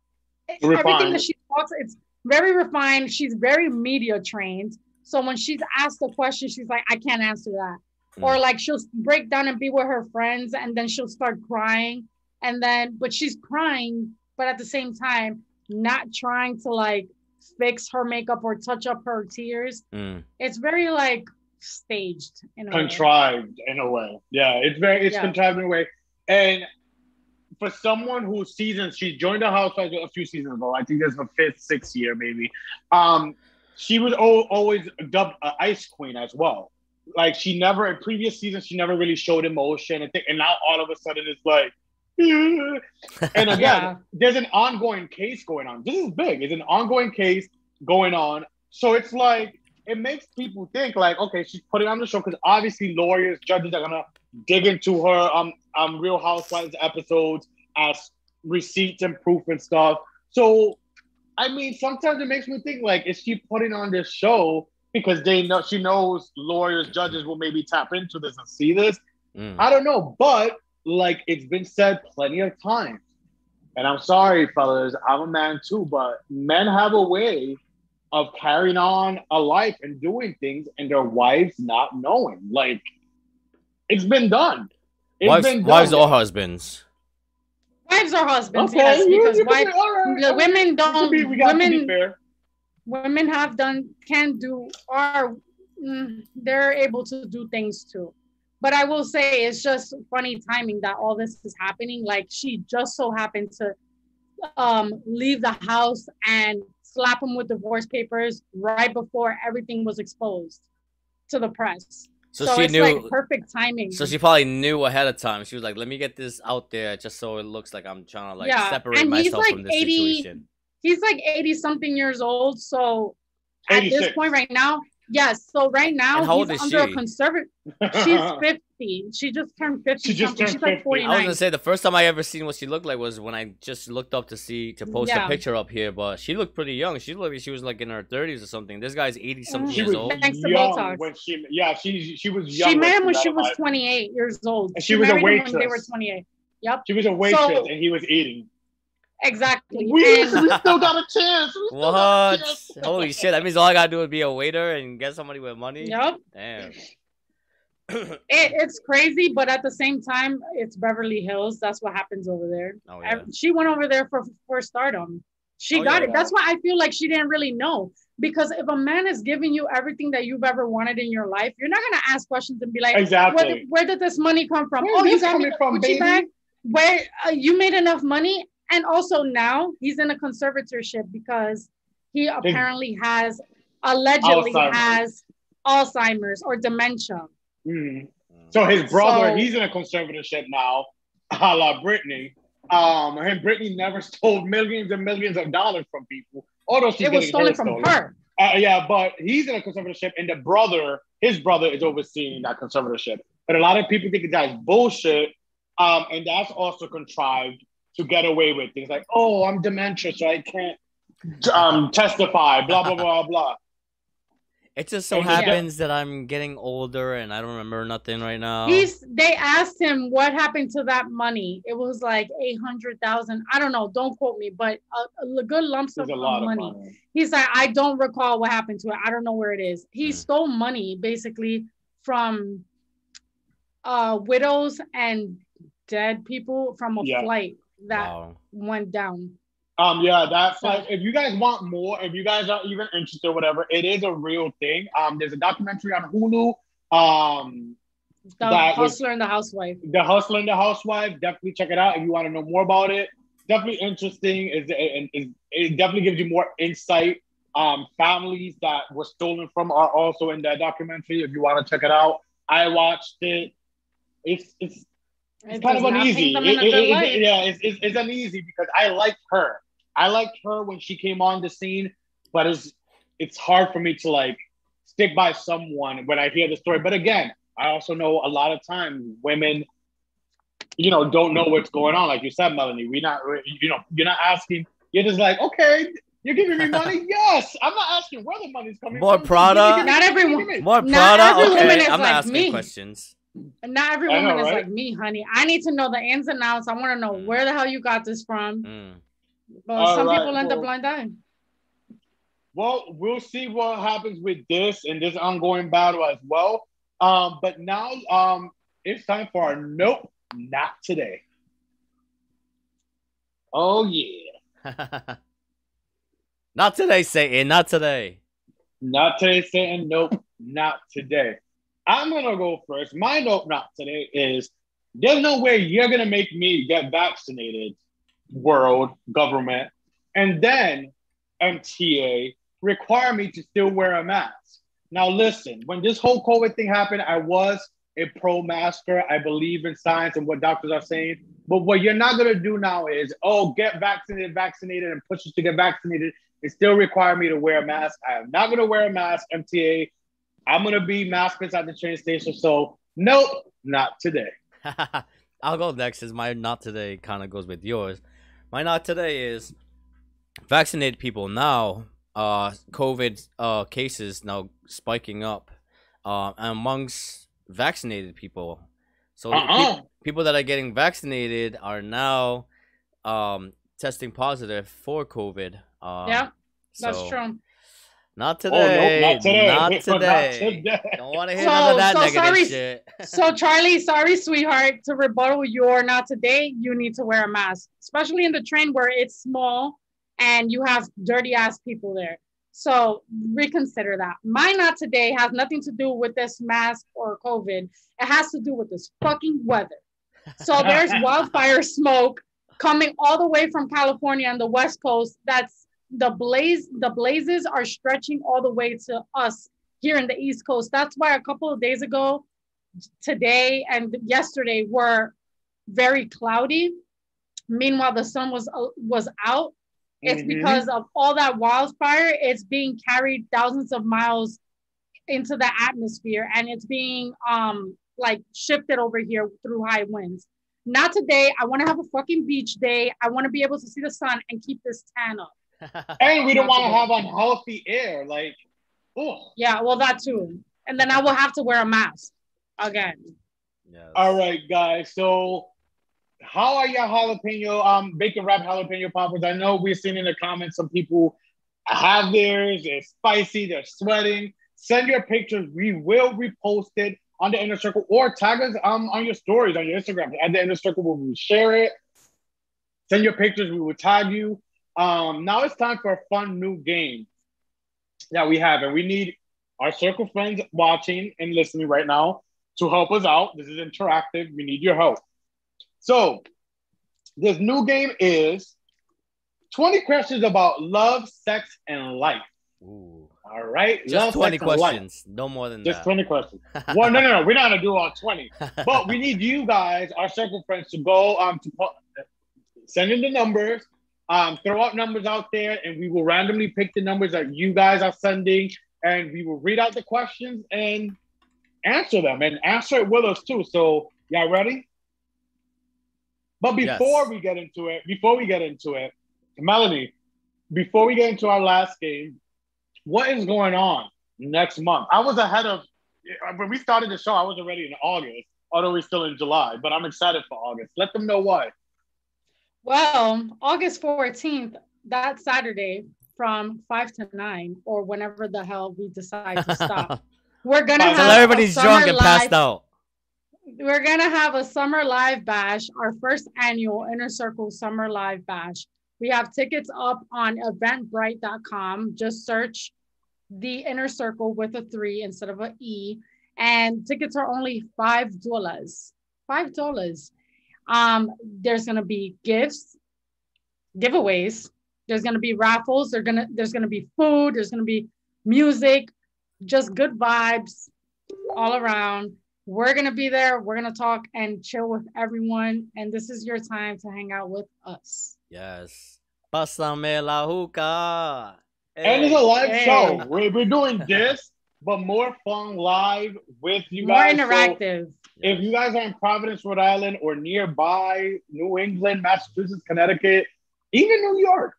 everything that she talks, it's very refined. She's very media trained. So when she's asked a question, she's like, I can't answer that. or like she'll break down and be with her friends and then she'll start crying and then but she's crying but at the same time not trying to like fix her makeup or touch up her tears Mm. it's very like staged in a way. contrived in a way. Yeah, it's very it's Yeah. contrived in a way. And for someone who seasons, she joined the Housewives a few seasons ago. I think this is her fifth, sixth year, maybe. Um, she was al- always dubbed uh, Ice Queen as well. Like she never in previous seasons, she never really showed emotion and, th- and now all of a sudden it's like. and again, Yeah. there's an ongoing case going on. This is big. It's an ongoing case going on. So it's like it makes people think like, okay, she's putting on the show because obviously lawyers, judges are gonna dig into her um um Real Housewives episodes as receipts and proof and stuff. So I mean, sometimes it makes me think like, is she putting on this show because they know she knows lawyers, judges will maybe tap into this and see this? Mm. I don't know, but like it's been said plenty of times, and I'm sorry, fellas, I'm a man too, but men have a way of carrying on a life and doing things, and their wives not knowing. Like it's been done. It's Wives, been done. wives or husbands? wives or husbands Okay, yes you- because you can wives be- all right, the women don't be- we got be women fair. women have done can do are mm, they're able to do things too but i will say it's just funny timing that all this is happening like she just so happened to um leave the house and slap him with divorce papers right before everything was exposed to the press So, so, she it's knew. like perfect timing so she probably knew ahead of time. She was like, "Let me get this out there, just so it looks like I'm trying to like Yeah, separate and he's, myself like, from this 80 situation." he's like 80 something years old so at this point right now yes so right now And how old he's is under she? a conservative she's 50 she just turned 50 She just turned she's like 49 I was gonna say the first time I ever seen what she looked like was when I just looked up to see to post Yeah. a picture up here, but she looked pretty young. She looked like she was like in her thirties or something. This guy's eighty something she years was old. Thanks to young Botox. when she, yeah, she she was young. she met him when she was out. 28 years old And she was a married him when they were 28 yep She was a waitress So- and he was eating. exactly We, And- we still got a chance. We still got What? a chance. Holy shit! That means all I gotta do is be a waiter and get somebody with money. yep Damn. It, it's crazy but at the same time it's beverly hills that's what happens over there Oh yeah. She went over there for for stardom. She Oh, got yeah. it. That's why I feel like she didn't really know. Because if a man is giving you everything that you've ever wanted in your life, you're not gonna ask questions and be like, Exactly. where, did, where did this money come from? Where oh, you got coming from, Gucci baby? bag. Where uh, you made enough money, and also now he's in a conservatorship because he apparently has allegedly Alzheimer's. has Alzheimer's or dementia. Mm. So his brother, So- he's in a conservatorship now, a la Britney. Um, and Britney never stole millions and millions of dollars from people. Although she's it was stolen from stolen. her. Uh, yeah, but he's in a conservatorship, and the brother, his brother, is overseeing that conservatorship. But a lot of people think that's bullshit, um, and that's also contrived to get away with things like, "Oh, I'm dementia, so I can't um, testify." Blah blah blah blah. It just so And he got- happens that I'm getting older and I don't remember nothing right now. He's they asked him what happened to that money. It was like eight hundred thousand. I don't know. Don't quote me, but a, a good lump sum There's a of lot of money. money. He's like, I don't recall what happened to it. I don't know where it is. He Hmm. stole money basically from uh widows and dead people from a Yeah. flight that Wow. went down. Um, yeah, that's like if you guys want more, if you guys are even interested, whatever, it is a real thing. Um, there's a documentary on Hulu. Um, The That was- hustler and the housewife. The Hustler and the Housewife. Definitely check it out if you want to know more about it. Definitely interesting. Is it, it, it definitely gives you more insight. Um, families that were stolen from are also in that documentary. If you want to check it out, I watched it. It's it's it's It kind of uneasy. paint them in a It- it- it- yeah, it's, it's, it's uneasy because I like her. I liked her when she came on the scene, but it's it's hard for me to like stick by someone when I hear the story. But again, I also know a lot of times women, you know, don't know what's going on. Like you said, Melanie, we not you know you're not asking. You're just like, okay, you're giving me money. yes, I'm not asking where the money's coming More from. Prada? Just give me- Not give me- everyone- give me. More Not Prada? every woman Okay, is I'm not asking me. questions. Not every I know, woman is like me, honey. I need to know the ins and outs. I want to know Mm. where the hell you got this from. Mm. But some right, people end up well- blind eye. Well, we'll see what happens with this and this ongoing battle as well. Um, but now um, it's time for our nope, not today. Oh yeah. not today, Satan. Not today. Not today, Satan. Nope, not today. I'm gonna go first. My nope, not today is there's no way you're gonna make me get vaccinated, world government, and then MTA require me to still wear a mask. Now, listen, when this whole COVID thing happened, I was a pro masker. I believe in science and what doctors are saying. But what you're not going to do now is, oh, get vaccinated, vaccinated, and push us to get vaccinated. It still require me to wear a mask. I am not going to wear a mask, MTA. I'm going to be maskless at the train station. So, nope, not today. I'll go next as my not today kind of goes with yours. My not today is vaccinated people now uh covid uh cases now spiking up uh amongst vaccinated people so Uh-uh. pe- people that are getting vaccinated are now um testing positive for covid um, Yeah, That's so true. Not Oh, today nope, not today. not Not today today. don't want to hear So- none of that so negative sorry- shit So Charlie, sorry, sweetheart, to rebuttal your not today, you need to wear a mask, especially in the train where it's small and you have dirty ass people there. So reconsider that. My not today has nothing to do with this mask or COVID. It has to do with this fucking weather. So there's wildfire smoke coming all the way from California and the West Coast. That's the blaze, the blazes are stretching all the way to us here in the East Coast. That's why a couple of days ago, today and yesterday were very cloudy. Meanwhile, the sun was uh, was out. It's Mhm. because of all that wildfire. It's being carried thousands of miles into the atmosphere, and it's being um like shifted over here through high winds. Not today. I want to have a fucking beach day. I want to be able to see the sun and keep this tan up. And we don't want to have unhealthy air. Like, oh. Yeah, well, that too. And then I will have to wear a mask again. yes. All right, guys. So, how are your jalapeno, um, bacon wrapped jalapeno poppers? I know we've seen in the comments some people have theirs. They're spicy. They're sweating. Send your pictures. We will repost it on the inner circle or tag us um on your stories on your Instagram. At the inner circle, we will share it. Send your pictures. We will tag you. Um, now it's time for a fun new game that we have, and we need our circle friends watching and listening right now to help us out. This is interactive. We need your help. So, this new game is 20 questions about love, sex, and life. Ooh. All right? just love, 20 sex, and life. questions no more than Just that 20 questions. Well, no, no, no. We're not going to do all 20. But we need you guys, our circle friends, to go um to send in the numbers, um, throw out numbers out there, and we will randomly pick the numbers that you guys are sending, and we will read out the questions and answer them and answer it with us too. So y'all ready? But Yes. before we get into it, before we get into it, Melanie, before we get into our last game, what is going on next month? I was ahead of when we started the show. I was already in August, although we're still in July. But I'm excited for August. Let them know why. Well, August 14th, that Saturday from 5 to 9, or whenever the hell we decide to stop, we're going to have everybody's drunk and passed out. We're going to have a summer live bash, our first annual Inner Circle Summer Live Bash. We have tickets up on eventbrite.com. Just search the Inner Circle with a three instead of an E. And tickets are only $5. $5. Um, there's gonna be gifts, giveaways. There's gonna be raffles. There's gonna there's gonna be food. There's gonna be music, just good vibes all around. We're gonna be there. We're gonna talk and chill with everyone. And this is your time to hang out with us. Yes. Pásame la hookah. And it's a live Hey. show. We're, we're doing this, but more fun live with you More guys. So interactive. If you guys are in Providence, Rhode Island, or nearby New England, Massachusetts, Connecticut, even New York,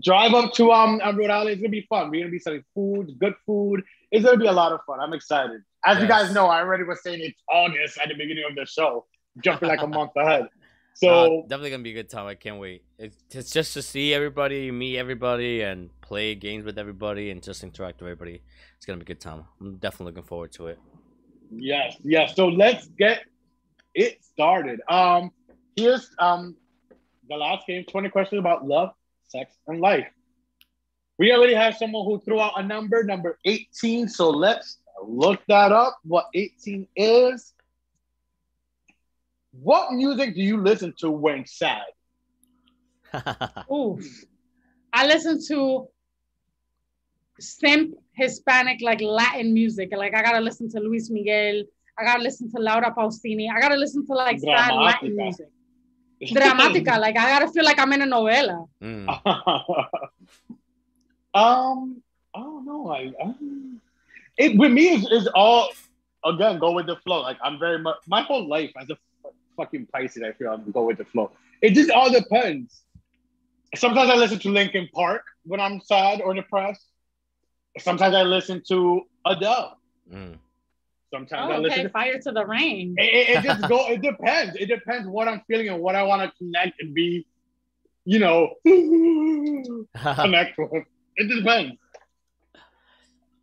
drive up to um, um, Rhode Island. It's gonna be fun. We're gonna be selling food, good food. It's gonna be a lot of fun. I'm excited. As you guys know, I already was saying it's August at the beginning of the show, jumping like a month ahead. So So definitely gonna be a good time. I can't wait. It's, it's just to see everybody, meet everybody, and play games with everybody, and just interact with everybody. It's gonna be a good time. I'm definitely looking forward to it. Yes, yes. So let's get it started. Um, here's um the last game, 20 questions about love, sex, and life. We already have someone who threw out a number, number 18. So let's look that up, what 18 is. What music do you listen to when sad? Ooh. I listen to simp Hispanic, like Latin music. Like I gotta listen to Luis Miguel. I gotta listen to Laura Pausini. I gotta listen to like sad Latin music. Dramatica. like I gotta feel like I'm in a novela. Mm. um, I don't know. I, I it with me is, is all again go with the flow. Like I'm very much my whole life as a fucking Pisces, I feel I'm go with the flow. It just all depends. Sometimes I listen to Linkin Park when I'm sad or depressed. Sometimes I listen to Adele. Mm. Sometimes Oh, I listen okay, to fire to the rain. it, it, it just go it depends. It depends what I'm feeling and what I want to connect and be, you know, connect with. It depends.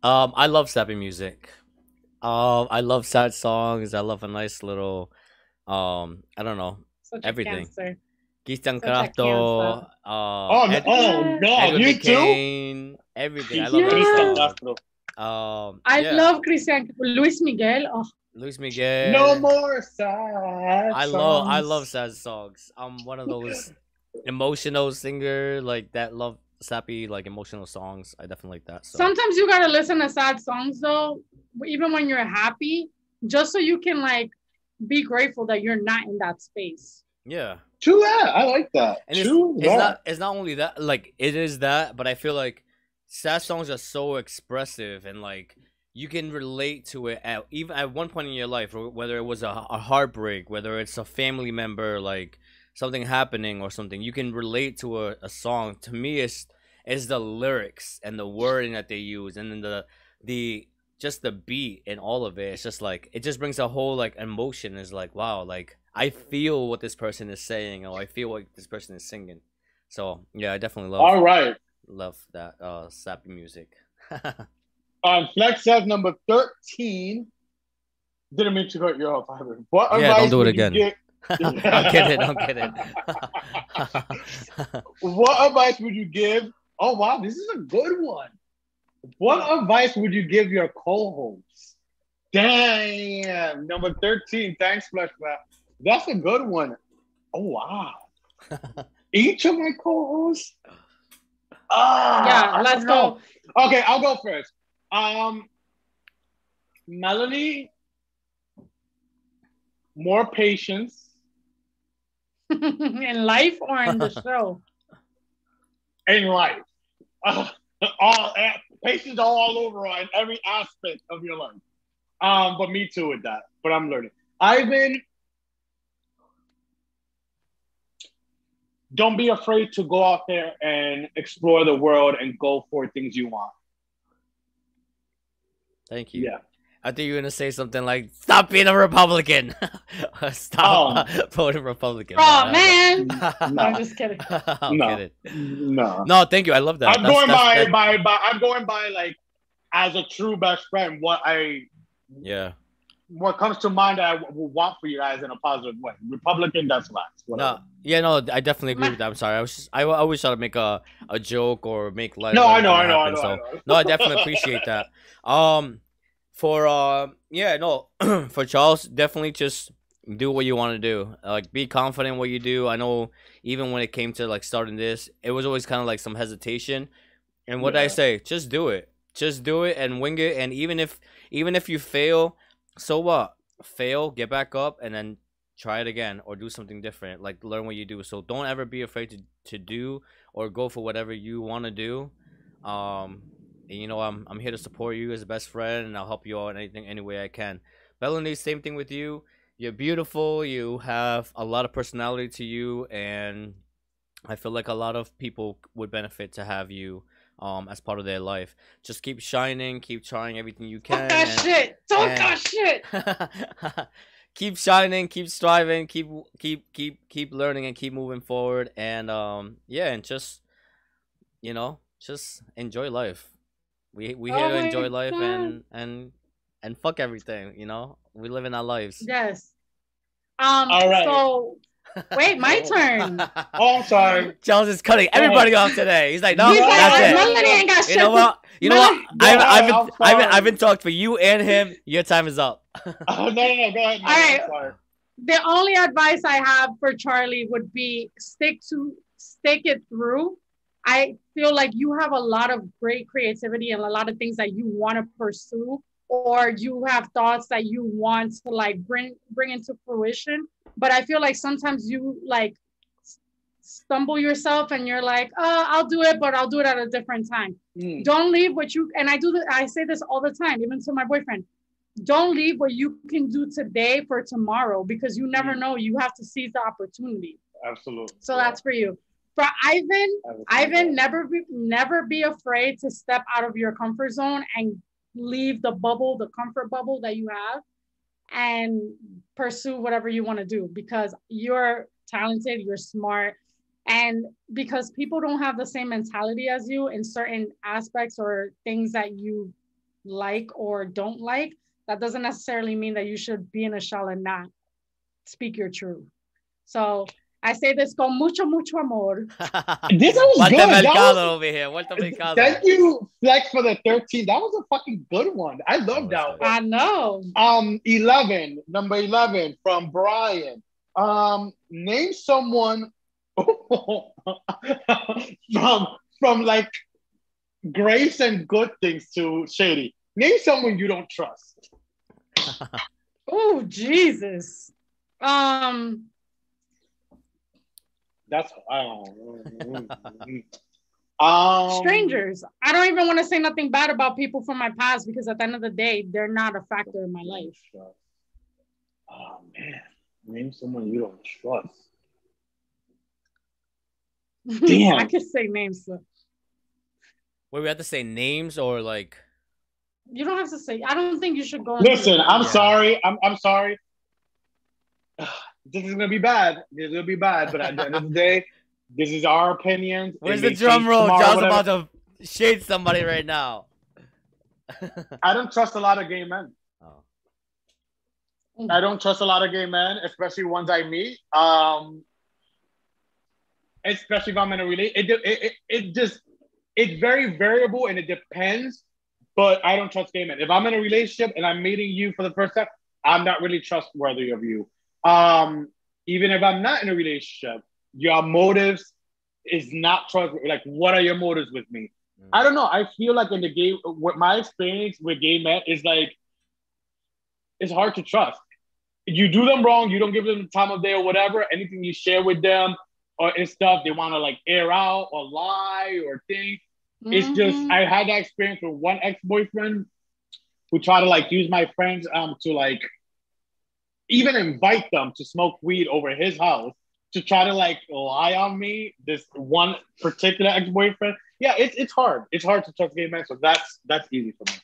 um, I love sappy music. Um, I love sad songs. I love a nice little, um, I don't know, Such everything. A Such a Crafto. Uh, Oh, Ed- oh no, Edwin you too. McCain, everything. I love Yeah. that That's. Um, I yeah. love Christian Luis Miguel. Oh, Luis Miguel. No more sad. I love I songs. love sad songs. I'm one of those emotional singer like that love sappy like emotional songs. I definitely like that. So sometimes you gotta listen to sad songs though, even when you're happy, just so you can like be grateful that you're not in that space. yeah. True that. I like that. And True it's that. not it's not only that like it is that, but I feel like sad songs are so expressive and like you can relate to it at even at one point in your life, whether it was a, a heartbreak, whether it's a family member, like something happening or something, you can relate to a, a song. To me, it's it's the lyrics and the wording that they use, and then the the just the beat and all of it. It's just like it just brings a whole like emotion. Is like wow, like I feel what this person is saying, or I feel what this person is singing. So yeah, I definitely love All right. Love that uh sappy music. Um, Flex says number 13. Didn't mean to cut you off. Ivan. What Yeah, don't do it would you again. give- I'm kidding. I'm kidding. What advice would you give? Oh wow, this is a good one. What advice would you give your co-hosts? Damn, number 13. Thanks, Flesh Flap. That's a good one. Oh wow. Each of my co-hosts. Ah, yeah, I let's go. Okay, I'll go first. Um, Melanie, more patience in life or in the show? in life. Uh, all eh, patience all, all over on every aspect of your life. Um, but me too with that. But I'm learning. Ivan, don't be afraid to go out there and explore the world and go for things you want. Thank you. Yeah. I think you're gonna say something like "Stop being a Republican." Stop oh. voting Republican. Oh man, No. I'm just kidding. I'm No. kidding. No. No, thank you. I love that. I'm That's- going that's- by, that- by by I'm going by like as a true best friend what I Yeah. What comes to mind that I w- want for you guys in a positive way. Republican, that's last. No. Yeah. No. I definitely agree with that. I'm sorry. I was. Just, I, I always try to make a, a joke or make light. No, I know, I know, I know, so- I know. no, I definitely appreciate that. Um, for uh, yeah, no, for Charles, definitely just do what you want to do. Like, be confident in what you do. I know, even when it came to like starting this, it was always kind of like some hesitation. And what did I say? Just do it. Just do it and wing it. And even if even if you fail, so what? Fail, get back up, and then try it again or do something different. Like learn what you do. So don't ever be afraid to to do or go for whatever you want to do. Um, and you know, I'm I'm here to support you as a best friend, and I'll help you out in anything any way I can. Melanie, same thing with you. You're beautiful. You have a lot of personality to you, and I feel like a lot of people would benefit to have you um as part of their life. Just keep shining, keep trying everything you can. Talk that and- shit. Talk and- that shit. keep shining, keep striving, keep keep keep keep learning and keep moving forward and um yeah, and just you know, just enjoy life. We we here Oh to my enjoy life God. and and and fuck everything. You know, we live in our lives. Yes. Um. All right. So wait, my turn. Oh, I'm sorry. Charles is cutting everybody off today. He's like, no, He's like, that's it. Melody ain't got shit. You know what? You know Melody- what? I've, I've, been, I'm I've, been. I've been talked for you and him. Your time is up. Oh, no, no, no. Go ahead. All right. The only advice I have for Charlie would be stick to stick it through. I feel like you have a lot of great creativity and a lot of things that you want to pursue, or you have thoughts that you want to like bring bring into fruition. But I feel like sometimes you like stumble yourself and you're like, oh, I'll do it, but I'll do it at a different time Mm. don't leave what you and i do i say this all the time even to my boyfriend don't leave what you can do today for tomorrow because you never Mm. know you have to seize the opportunity Absolutely. so that's for you for ivan ivan never be never be afraid to step out of your comfort zone and leave the bubble the comfort bubble that you have and pursue whatever you want to do because you're talented you're smart and because people don't have the same mentality as you in certain aspects or things that you like or don't like that doesn't necessarily mean that you should be in a shell and not speak your truth. So i say this con mucho mucho amor This was Walter good. That Mercado was- over here. Walter Mercado. Thank you, Flex, for the 13. That was a fucking good one. I love that one. i know Um, 11, number 11 from Brian. Um, name someone from from like grace and good things to shady. Name someone you don't trust. oh jesus um That's I don't know. um, strangers i don't even want to say nothing bad about people from my past because at the end of the day they're not a factor in my life Oh man, name someone you don't trust. Damn. i can say names so Wait, we have to say names or like. you don't have to say i don't think you should go Listen. I'm Yeah. sorry. I'm I'm sorry. This is gonna be bad. This is gonna be bad. But at the end of the day, this is our opinions. It Where's the drum roll? tomorrow, John's about to shade somebody right now. I don't trust a lot of gay men. oh. I don't trust a lot of gay men, especially ones I meet. Um, especially if I'm in a relationship. It, it, it, it just it's very variable and it depends. But I don't trust gay men. If I'm in a relationship and I'm meeting you for the first time, I'm not really trustworthy of you. Um, even if I'm not in a relationship, your motives is not trust. Like, what are your motives with me? Mm. I don't know. I feel like in the gay, what my experience with gay men is like, it's hard to trust. You do them wrong, you don't give them the time of day or whatever. Anything you share with them or and stuff, they want to like air out or lie or think. It's just Mhm. I had that experience with one ex boyfriend who tried to like use my friends um to like even invite them to smoke weed over his house to try to like lie on me. This one particular ex boyfriend. Yeah, it's it's hard. It's hard to trust gay men. So that's that's easy for me.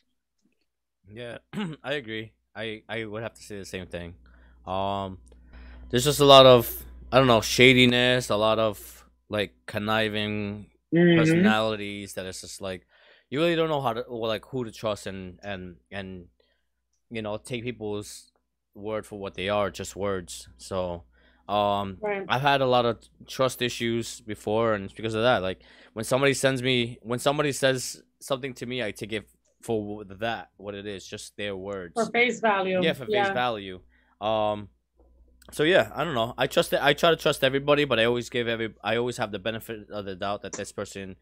Yeah, I agree. I I would have to say the same thing. Um, there's just a lot of I don't know shadiness, a lot of like conniving Mhm. personalities that it's just like you really don't know how to or like who to trust and and and you know take people's word for what they are, just words. So um Right. I've had a lot of trust issues before, and it's because of that. Like when somebody sends me, when somebody says something to me, I take it for that, what it is, just their words. for face value yeah, for face value. Um, so yeah, I don't know. I trust it. I try to trust everybody, but I always give every. I always have the benefit of the doubt that this person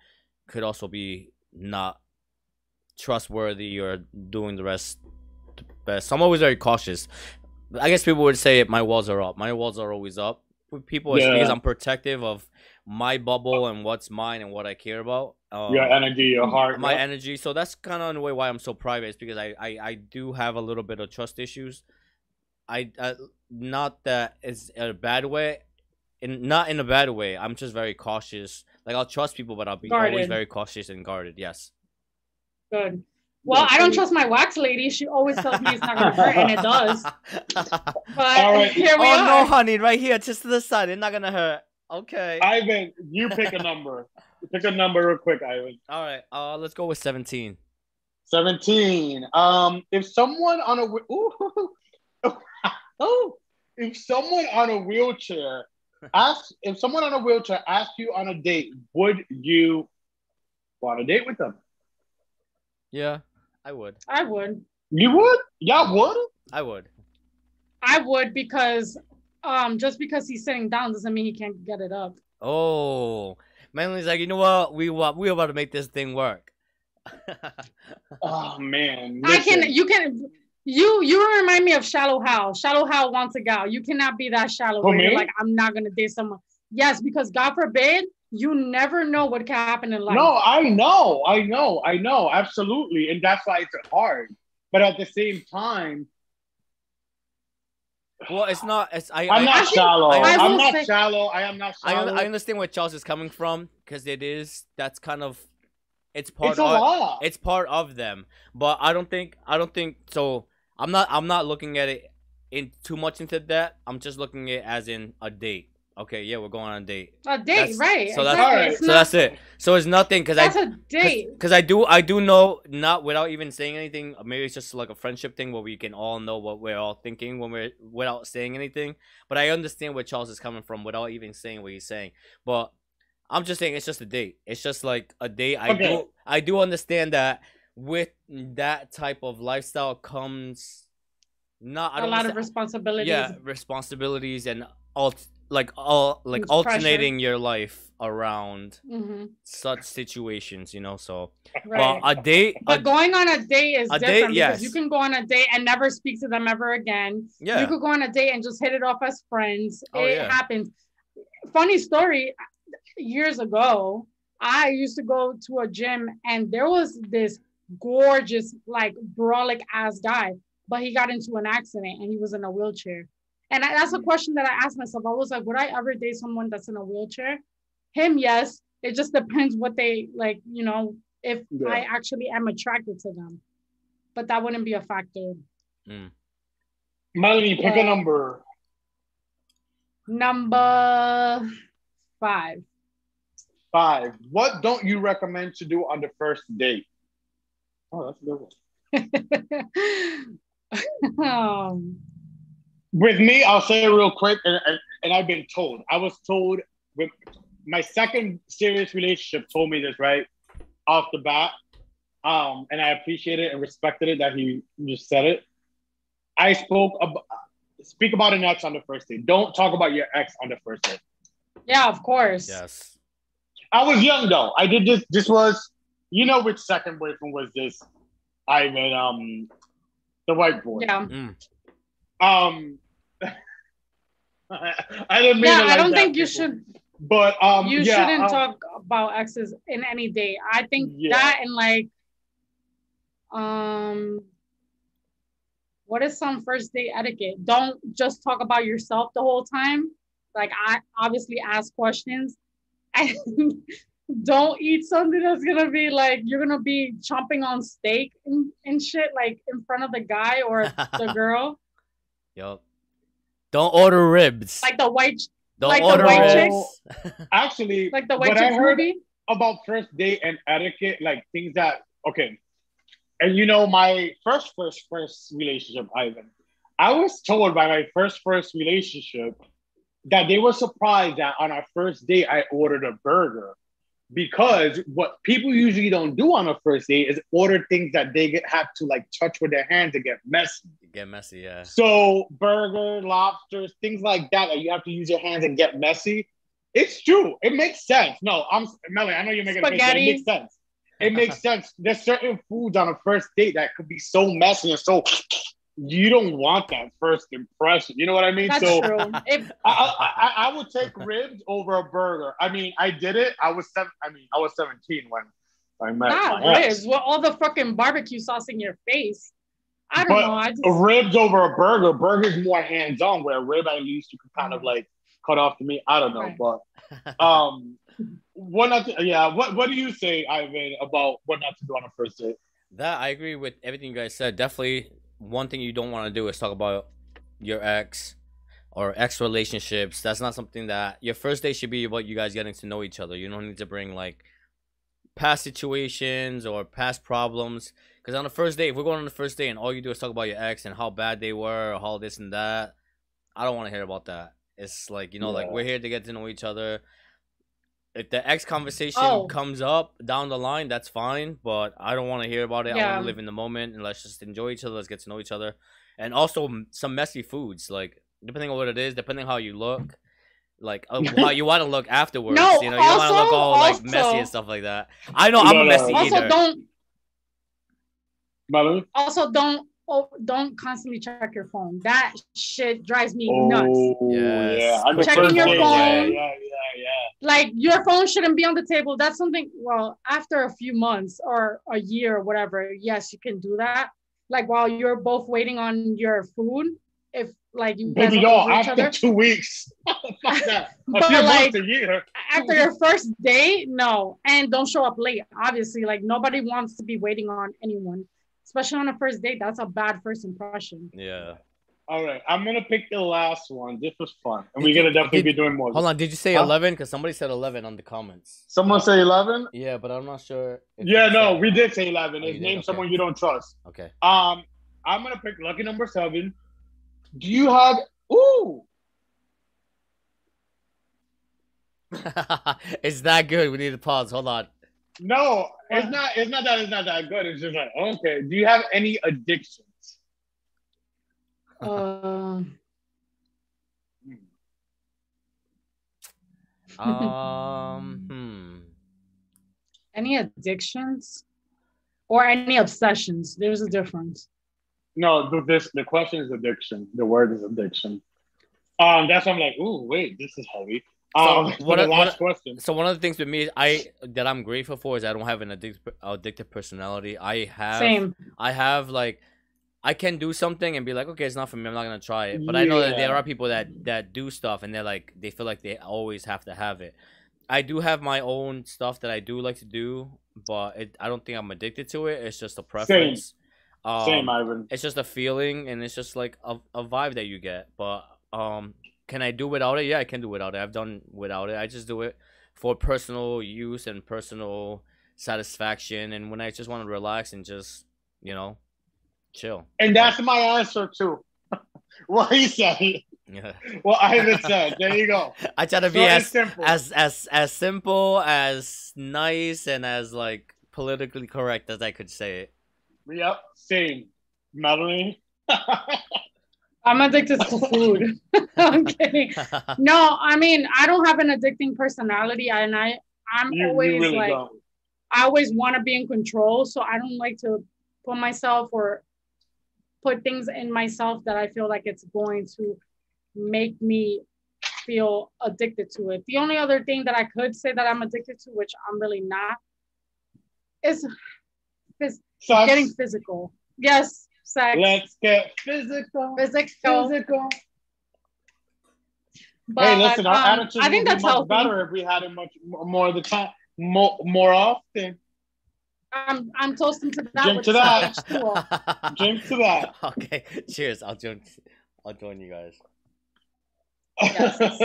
could also be not trustworthy or doing the rest best. I'm always very cautious. I guess people would say my walls are up. My walls are always up with people it's because I'm protective of my bubble and what's mine and what I care about. Um, your energy, your heart. my yeah. energy. So that's kind of in a way why I'm so private. Is because I, I I do have a little bit of trust issues. I uh, not that it's a bad way, in not in a bad way. I'm just very cautious. Like I'll trust people, but I'll be always very cautious and guarded. Yes. good well i don't trust my wax lady she always tells me it's not gonna hurt and it does but All right. here we oh are no, honey! Right here, just to the side. It's not gonna hurt. Okay. Ivan, you pick a number. pick a number real quick, Ivan. All right. Uh, let's go with 17. 17. Um, if someone on a whe- ooh, oh, if someone on a wheelchair asks if someone on a wheelchair asks you on a date, would you go on a date with them? Yeah, I would. I would. You would? Y'all would? I would. I would because um just because he's sitting down doesn't mean he can't get it up. Oh, Manly's like, you know what? We wa- we about to make this thing work. Oh man. I can listen. you can you you remind me of Shallow Hal. Shallow Hal wants a gal. You cannot be that shallow Who, where you're like, I'm not gonna date someone. Yes, because God forbid, you never know what can happen in life. No, I know, I know, I know, absolutely. And that's why it's hard. But at the same time, well, it's not. It's I. I'm I, not Actually, shallow. I I'm not say- shallow. I am not I, shallow. un- I understand where Charles is coming from because it is that's kind of it's part it's a of lot. it's part of them but i don't think i don't think so i'm not i'm not looking at it in too much into that i'm just looking at it as in a date okay yeah we're going on a date a date, That's- right? so that's- exactly. So not- that's it so it's nothing because i That's a date. because i do i do know not without even saying anything uh, maybe it's just like a friendship thing where we can all know what we're all thinking when we're without saying anything but i understand where charles is coming from without even saying what he's saying but i'm just saying it's just a date it's just like a date i Okay. do i do understand that with that type of lifestyle comes not I A lot of responsibilities. yeah responsibilities and alt like all like It's pressure. alternating your life around hmm such situations you know so Right. well a date but a, going on a date is a date, different yes. because you can go on a date and never speak to them ever again. yeah You could go on a date and just hit it off as friends. Oh, it yeah. happens. Funny story, years ago, I used to go to a gym and there was this gorgeous, like brolic ass guy, but he got into an accident and he was in a wheelchair. And I, that's a question that I asked myself. I was like, would I ever date someone that's in a wheelchair? Him, yes. It just depends what they like, you know, if Yeah. I actually am attracted to them. But that wouldn't be a factor. Melanie, pick a number. Number five. Five. What don't you recommend to do on the first date? Oh, that's a good one. um, With me, I'll say it real quick, and, and, and I've been told. I was told with my second serious relationship told me this right off the bat, um, and I appreciated it and respected it that he just said it. I spoke about speak about an ex on the first date. Don't talk about your ex on the first date. yeah, of course. yes I was young though. I did this. This was, you know, which second boyfriend was this? Ivan, um, the white boy. Yeah. mm. Um, I didn't mean. Yeah, it I don't that, think you people. should But um, you yeah, shouldn't um, talk about exes in any date. I think Yeah. that and like um what is some first date etiquette? Don't just talk about yourself the whole time. Like I obviously ask questions and don't eat something that's gonna be like you're gonna be chomping on steak and, and shit like in front of the guy or the girl. Yup. Don't order ribs. Like the white Don't like the order white ribs. Actually, like the white what I chicks heard movie. about first date and etiquette, like things that okay. And you know, my first first first relationship, Ivan, I was told by my first first relationship that they were surprised that on our first date I ordered a burger. Because what people usually don't do on a first date is order things that they get have to like touch with their hands and get messy. Get messy, yeah. So burger, lobsters, things like that that you have to use your hands and get messy. It's true. It makes sense. No, I'm Melanie. I know you're making a face, but Spaghetti. It makes sense. It makes sense. There's certain foods on a first date that could be so messy and so you don't want that first impression. You know what I mean? That's so true. If I, I, I, I would take ribs over a burger. I mean, I did it. I was seven. I mean, I was 17 when I met Not my ex. ribs with all the fucking barbecue sauce in your face. I don't But know. I just ribs over a burger. Burger's more hands on. Where a rib, at least you can kind of like cut off the meat. I don't know, Right. but um, what not? To, yeah, what what do you say, Ivan, about what not to do on a first date? That I agree with everything you guys said. Definitely, one thing you don't want to do is talk about your ex or ex relationships. That's not something that your first date should be about you guys getting to know each other. You don't need to bring like past situations or past problems Because on the first date, if we're going on the first date and all you do is talk about your ex and how bad they were or how this and that, I don't want to hear about that. It's like you know, like we're here to get to know each other. If the ex conversation Oh. comes up down the line, that's fine. But I don't want to hear about it. I want to live in the moment and let's just enjoy each other. Let's get to know each other, and also m- some messy foods. Like depending on what it is, depending on how you look, like uh, how you want to look afterwards. No, you know, you don't want to look also- all like messy also- and stuff like that. I know I'm a messy Also, eater. don't Melanie? also don't oh, don't constantly check your phone. That shit drives me nuts. Oh, Yes. yeah. On the Checking your phone. Yeah, yeah, yeah, yeah. Like your phone shouldn't be on the table. That's something. Well, after a few months or a year or whatever, yes, you can do that. Like while you're both waiting on your food, if like you guys Baby are doll, each after other. two weeks. A But, few like- months a year. after your first date, no, and don't show up late. Obviously, like nobody wants to be waiting on anyone, especially on a first date. That's a bad first impression. yeah. All right, I'm gonna pick the last one. This was fun, and we're gonna definitely did- be doing more. Hold on, did you say Huh? 11? Because somebody said 11 on the comments. Someone say eleven. Yeah, but I'm not sure. Yeah, no, said- we did say eleven. Oh, It's name Okay. someone you don't trust. Okay. Um, I'm gonna pick lucky number seven. Do you have? Ooh, it's that good. We need to pause. Hold on. no, it's not. It's not that. It's not that good. It's just like okay. Do you have any addictions? Uh, Um, hmm. any addictions or any obsessions? There's a difference. No, the, this the question is addiction. The word is addiction. Um, that's why I'm like, ooh, wait, this is heavy. Um, So, for what- the what- last question. So one of the things with me is I that I'm grateful for is I don't have an addic- addictive personality. I have Same. I have like I can do something and be like, okay, it's not for me. I'm not gonna try it. But I know that there are people that that do stuff and they're like they feel like they always have to have it. I do have my own stuff that I do like to do, but it, I don't think I'm addicted to it. It's just a preference. Um, Same, Ivan. it's just a feeling and it's just like a, a vibe that you get but um can i do without it yeah i can do without it i've done without it i just do it for personal use and personal satisfaction and when i just want to relax and just you know chill And that's my answer too. what he said. yeah What Ivan said. There you go. i try to be Short as simple. as as as simple as nice and as like politically correct as i could say it Yep, same. Melanie. I'm addicted to food. I'm kidding. No, I mean I don't have an addicting personality, and I I'm you, always you really like don't. I always want to be in control, so I don't like to put myself or put things in myself that I feel like it's going to make me feel addicted to it. The only other thing that I could say that I'm addicted to, which I'm really not, is is getting physical. Yes, sex, Let's get physical. physical. Physical. But hey, listen, our um, attitude I think would be that's much healthy. better if we had it much more of the time, more, more often. I'm I'm toasting to that. Drink to that. H2O. Drink to that. okay cheers i'll join i'll join you guys Yes.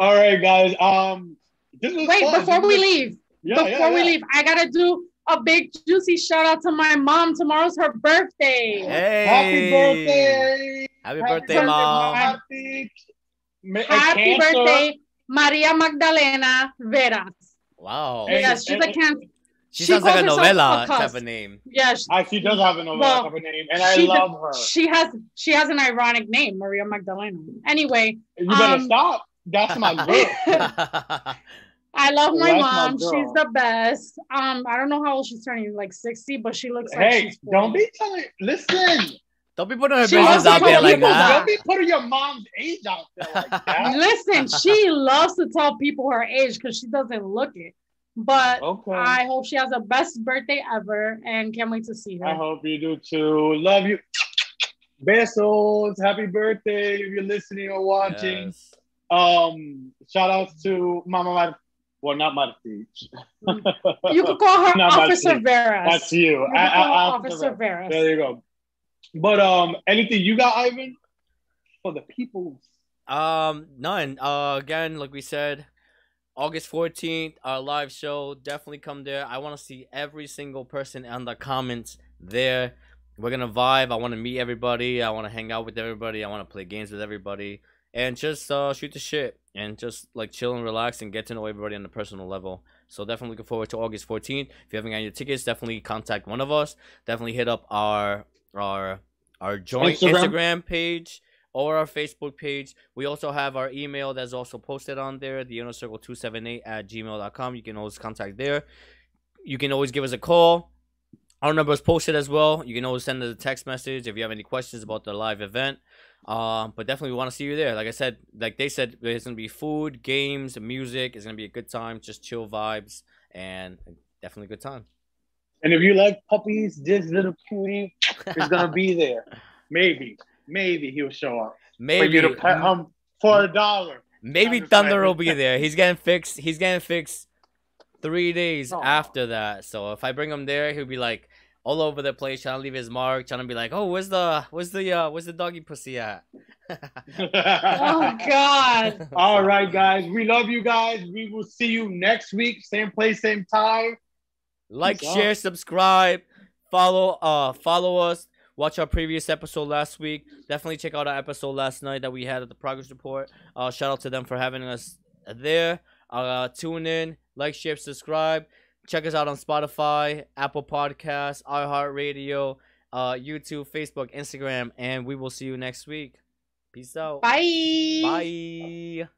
All right, guys. Um, this was Wait, fun. before we leave, yeah, before yeah, we leave, I gotta do a big juicy shout out to my mom. Tomorrow's her birthday. hey Happy birthday! happy Happy birthday birthday, mom Happy, Happy birthday, Maria Magdalena Veras. wow Hey, yes, she's a cancer. She, She sounds like a calls herself novella a cuss. type of name. Yes, Ah, she does have a novella Well, type of name, and I she love her. she has she has an ironic name, Maria Magdalena. Anyway, You better um, stop. That's my girl. I love my That's mom. girl. She's the best. Um, I don't know how old she's turning, like 60, but she looks like hey, she's 40. don't be telling. Listen, Don't be putting her She business out there like that. don't be putting your mom's age out there like that. Listen, she loves to tell people her age because she doesn't look it. But Okay. I hope she has the best birthday ever and can't wait to see her. I hope you do too. Love you. Besos. Happy birthday if you're listening or watching. Yes. Um, shout outs to Mama Mar- well, not Marti. You could call her Not Officer Marti. Veras. That's you. You I- I- call her Officer Officer Veras. Veras. There you go. But um, anything you got, Ivan, for the people? Um, none. Uh, again, like we said, August 14th, our live show. Definitely come there. I want to see every single person on the comments there. We're going to vibe. I want to meet everybody. I want to hang out with everybody. I want to play games with everybody. And just uh, shoot the shit. And just like chill and relax and get to know everybody on a personal level. So definitely looking forward to August 14th. If you haven't got your tickets, definitely contact one of us. Definitely hit up our our our joint Instagram, Instagram page or our Facebook page. We also have our email that's also posted on there, the inner circle 278 at gmail.com. You can always contact there. You can always give us a call. Our number is posted as well. You can always send us a text message if you have any questions about the live event. Uh, but definitely we want to see you there. Like I said, like they said, there's gonna be food, games, music. It's gonna be a good time, just chill vibes, and definitely a good time. And if you like puppies, this little cutie is gonna be there. Maybe, maybe he'll show up. Maybe for you to pet him for a dollar. Maybe Thunder will be there. He's getting fixed. He's getting fixed three days oh. after that. So if I bring him there, he'll be like all over the place, trying to leave his mark, trying to be like, "Oh, where's the where's the uh where's the doggy pussy at?" oh God! All right, guys, we love you guys. We will see you next week, same place, same time. Like, Peace share, out. subscribe, follow, uh, follow us. Watch our previous episode last week. Definitely check out our episode last night that we had at the progress report. Uh, shout out to them for having us there. Uh, tune in, like, share, subscribe. Check us out on Spotify, Apple Podcasts, iHeartRadio, uh, YouTube, Facebook, Instagram, and we will see you next week. Peace out. Bye. Bye.